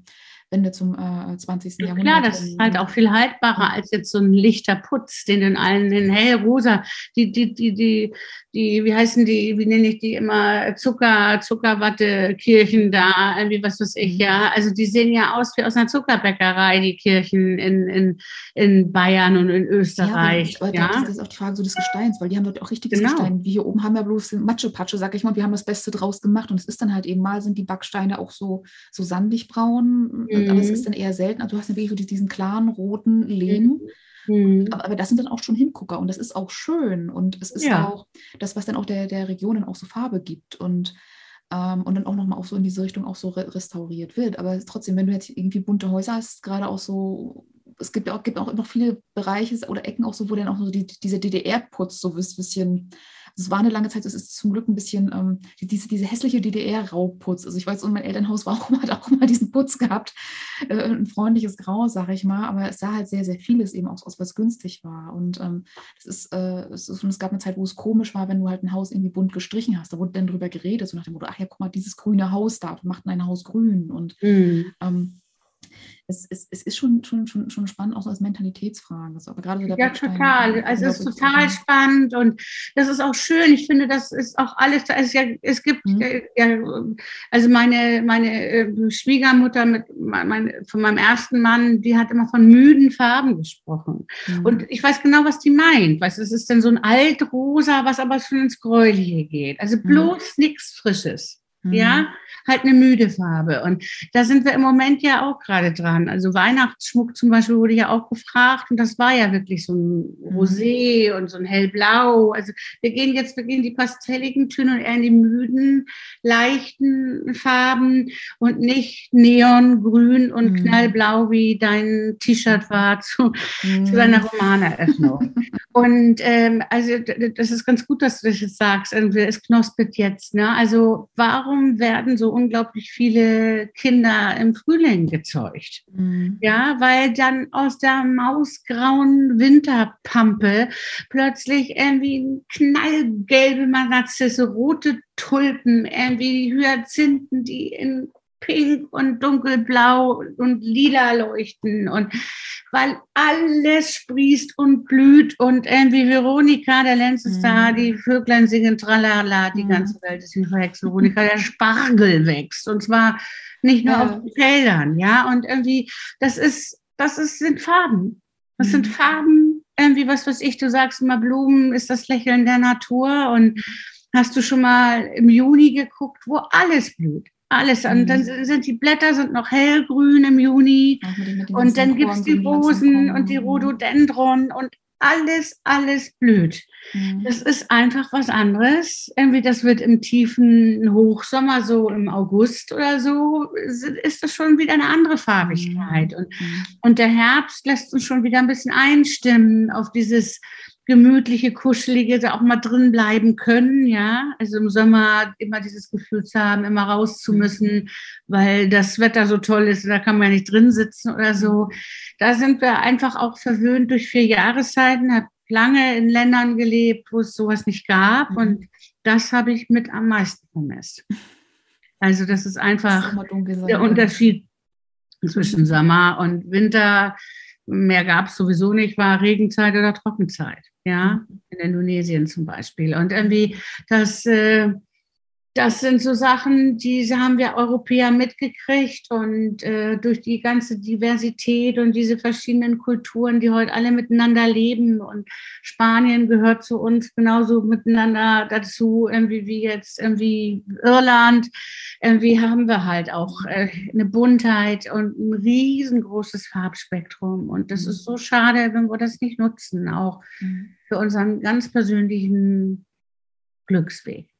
[SPEAKER 3] Wende zum äh, 20. Ja, Jahrhundert.
[SPEAKER 2] Klar, das ist halt auch viel haltbarer als jetzt so ein lichter Putz, den in allen, den hellrosa, die, die, die, die, die, wie heißen die, wie nenne ich die immer, Zucker, Zuckerwatte-Kirchen da, irgendwie was weiß ich, mhm. ja. Also die sehen ja aus wie aus einer Zuckerbäckerei, die Kirchen in, in, in Bayern und in Österreich.
[SPEAKER 3] Ja, ja? das ist auch die Frage so des Gesteins, weil die haben dort auch richtiges genau. Gestein. Wir hier oben haben ja bloß Matschepatsche, sag ich mal, wir haben das Beste draus gemacht und es ist dann halt eben mal sind die Backsteine auch so, so sandig braun. Mhm mhm. aber es ist dann eher selten. Also du hast dann wirklich diesen klaren roten Lehm. Mhm. Aber, aber, das sind dann auch schon Hingucker und das ist auch schön und es ist ja. auch das, was dann auch der, der Region auch so Farbe gibt und, ähm, und dann auch nochmal auch so in diese Richtung auch so re restauriert wird. Aber trotzdem, wenn du jetzt irgendwie bunte Häuser hast, gerade auch so es gibt auch, gibt auch noch viele Bereiche oder Ecken auch so, wo dann auch so die, dieser DDR-Putz so ein bisschen es war eine lange Zeit, es ist zum Glück ein bisschen ähm, diese, diese hässliche DDR-Rauputz. Also ich weiß, mein Elternhaus war auch, [LAUGHS] hat auch immer diesen Putz gehabt, äh, ein freundliches Grau, sage ich mal, aber es sah halt sehr, sehr vieles eben auch aus, was günstig war. Und ähm, das ist, äh, es ist, und es gab eine Zeit, wo es komisch war, wenn du halt ein Haus irgendwie bunt gestrichen hast. Da wurde dann drüber geredet, so nach dem Motto, ach ja, guck mal, dieses grüne Haus da, wir machten ein Haus grün. Und mhm. ähm, es, es, es ist schon, schon, schon, schon spannend, auch so als Mentalitätsfrage. So, aber gerade so der
[SPEAKER 2] ja, total. Also es ist total spannend und das ist auch schön. Ich finde, das ist auch alles, also ja, es gibt, mhm. ja, also meine, meine äh, Schwiegermutter mit mein, von meinem ersten Mann, die hat immer von müden Farben gesprochen. Mhm. Und ich weiß genau, was die meint. Weißt, es ist dann so ein Altrosa, was aber schon ins Gräuliche geht. Also mhm. bloß mhm. nichts Frisches. Ja, mhm halt eine müde Farbe. Und da sind wir im Moment ja auch gerade dran. Also Weihnachtsschmuck zum Beispiel wurde ja auch gefragt und das war ja wirklich so ein mhm. Rosé und so ein hellblau. Also wir gehen jetzt, wir gehen die pastelligen Töne und eher in die müden, leichten Farben und nicht neongrün und mhm. knallblau wie dein T-Shirt war zu, mhm. zu deiner Romaneröffnung. [LAUGHS] und ähm, also das ist ganz gut, dass du das jetzt sagst. Es knospet jetzt. Ne? Also warum werden so unglaublich viele Kinder im Frühling gezeugt. Mhm. Ja, weil dann aus der mausgrauen Winterpampe plötzlich irgendwie knallgelbe Narzisse, rote Tulpen, irgendwie Hyazinthen, die in pink und dunkelblau und lila leuchten und weil alles sprießt und blüht und irgendwie Veronika, der Lenz ist mhm. da, die Vöglein singen tralala, die mhm. ganze Welt ist wie verhext, Veronika, der Spargel wächst und zwar nicht nur ja. auf den Feldern, ja, und irgendwie, das ist, das ist, sind Farben. Das mhm. sind Farben, irgendwie, was weiß ich, du sagst immer, Blumen ist das Lächeln der Natur und hast du schon mal im Juni geguckt, wo alles blüht? Alles. Und dann mhm. sind die Blätter sind noch hellgrün im Juni. Dem und dann gibt es die Rosen und die Rhododendron und alles, alles blüht. Mhm. Das ist einfach was anderes. Irgendwie, das wird im tiefen Hochsommer, so im August oder so, ist das schon wieder eine andere Farbigkeit. Mhm. Und, und der Herbst lässt uns schon wieder ein bisschen einstimmen auf dieses gemütliche, kuschelige, da auch mal drin bleiben können, ja. Also im Sommer immer dieses Gefühl zu haben, immer raus zu müssen, weil das Wetter so toll ist, da kann man ja nicht drin sitzen oder so. Da sind wir einfach auch verwöhnt durch vier Jahreszeiten, habe lange in Ländern gelebt, wo es sowas nicht gab mhm. und das habe ich mit am meisten vermisst. Also das ist einfach der Unterschied zwischen Sommer und Winter mehr gab es sowieso nicht, war Regenzeit oder Trockenzeit, ja, mhm. in Indonesien zum Beispiel. Und irgendwie das, äh, das sind so Sachen, die haben wir Europäer mitgekriegt und äh, durch die ganze Diversität und diese verschiedenen Kulturen, die heute alle miteinander leben und Spanien gehört zu uns genauso miteinander dazu, irgendwie wie jetzt irgendwie Irland, irgendwie haben wir halt auch äh, eine Buntheit und ein riesengroßes Farbspektrum und das ist so schade, wenn wir das nicht nutzen, auch mhm. für unseren ganz persönlichen Glücksweg.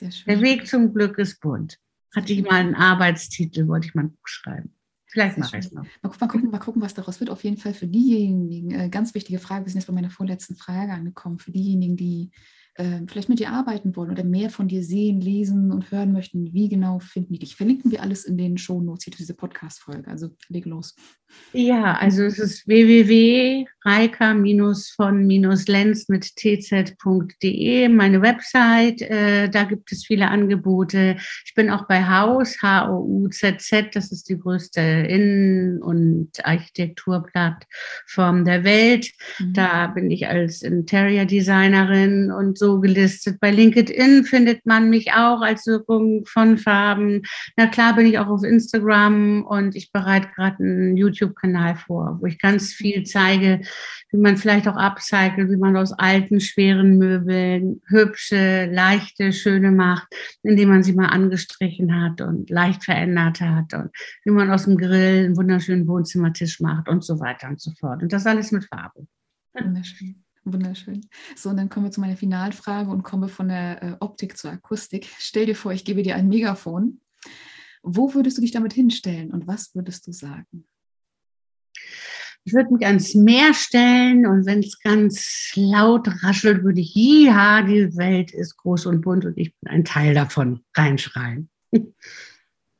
[SPEAKER 2] Der Weg zum Glück ist bunt. Hatte ich mal einen Arbeitstitel, wollte ich mal ein Buch schreiben. Vielleicht mache ich es noch.
[SPEAKER 3] Mal, mal, gucken, mal gucken, was daraus wird. Auf jeden Fall für diejenigen, äh, ganz wichtige Frage, wir sind jetzt bei meiner vorletzten Frage angekommen, für diejenigen, die äh, vielleicht mit dir arbeiten wollen oder mehr von dir sehen, lesen und hören möchten, wie genau finden die dich? Verlinken wir alles in den Shownotes hier diese Podcast-Folge. Also leg los.
[SPEAKER 2] Ja, also es ist www.reika-von-lenz mit tz.de, meine Website. Äh, da gibt es viele Angebote. Ich bin auch bei Haus, H-O-U-Z-Z, das ist die größte Innen- und Architekturplattform der Welt. Mhm. Da bin ich als Interior-Designerin und so gelistet. Bei LinkedIn findet man mich auch als Wirkung von Farben. Na klar bin ich auch auf Instagram und ich bereite gerade einen YouTube-Kanal vor, wo ich ganz viel zeige, wie man vielleicht auch upcycelt, wie man aus alten, schweren Möbeln hübsche, leichte, schöne macht, indem man sie mal angestrichen hat und leicht verändert hat und wie man aus dem Grill einen wunderschönen Wohnzimmertisch macht und so weiter und so fort. Und das alles mit Farbe.
[SPEAKER 3] Wunderschön. Wunderschön. So, und dann kommen wir zu meiner Finalfrage und kommen von der äh, Optik zur Akustik. Stell dir vor, ich gebe dir ein Megafon. Wo würdest du dich damit hinstellen und was würdest du sagen?
[SPEAKER 2] Ich würde mich ans Meer stellen und wenn es ganz laut raschelt, würde ich, ja, die Welt ist groß und bunt und ich bin ein Teil davon, reinschreien. [LAUGHS]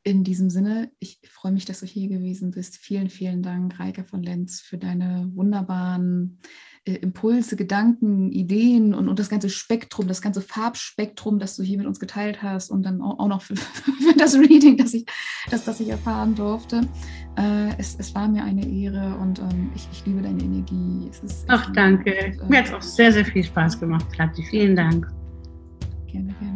[SPEAKER 3] In diesem Sinne, ich freue mich, dass du hier gewesen bist. Vielen, vielen Dank, Reike von Lenz, für deine wunderbaren äh, Impulse, Gedanken, Ideen und, und das ganze Spektrum, das ganze Farbspektrum, das du hier mit uns geteilt hast und dann auch, auch noch für, [LAUGHS] für, das Reading, das ich, das, das ich erfahren durfte. Äh, es, es war mir eine Ehre und ähm, ich, ich liebe deine Energie.
[SPEAKER 2] Ach, danke. Und, äh, mir hat es auch sehr, sehr viel Spaß gemacht, Platti. Vielen Dank. Gerne, gerne.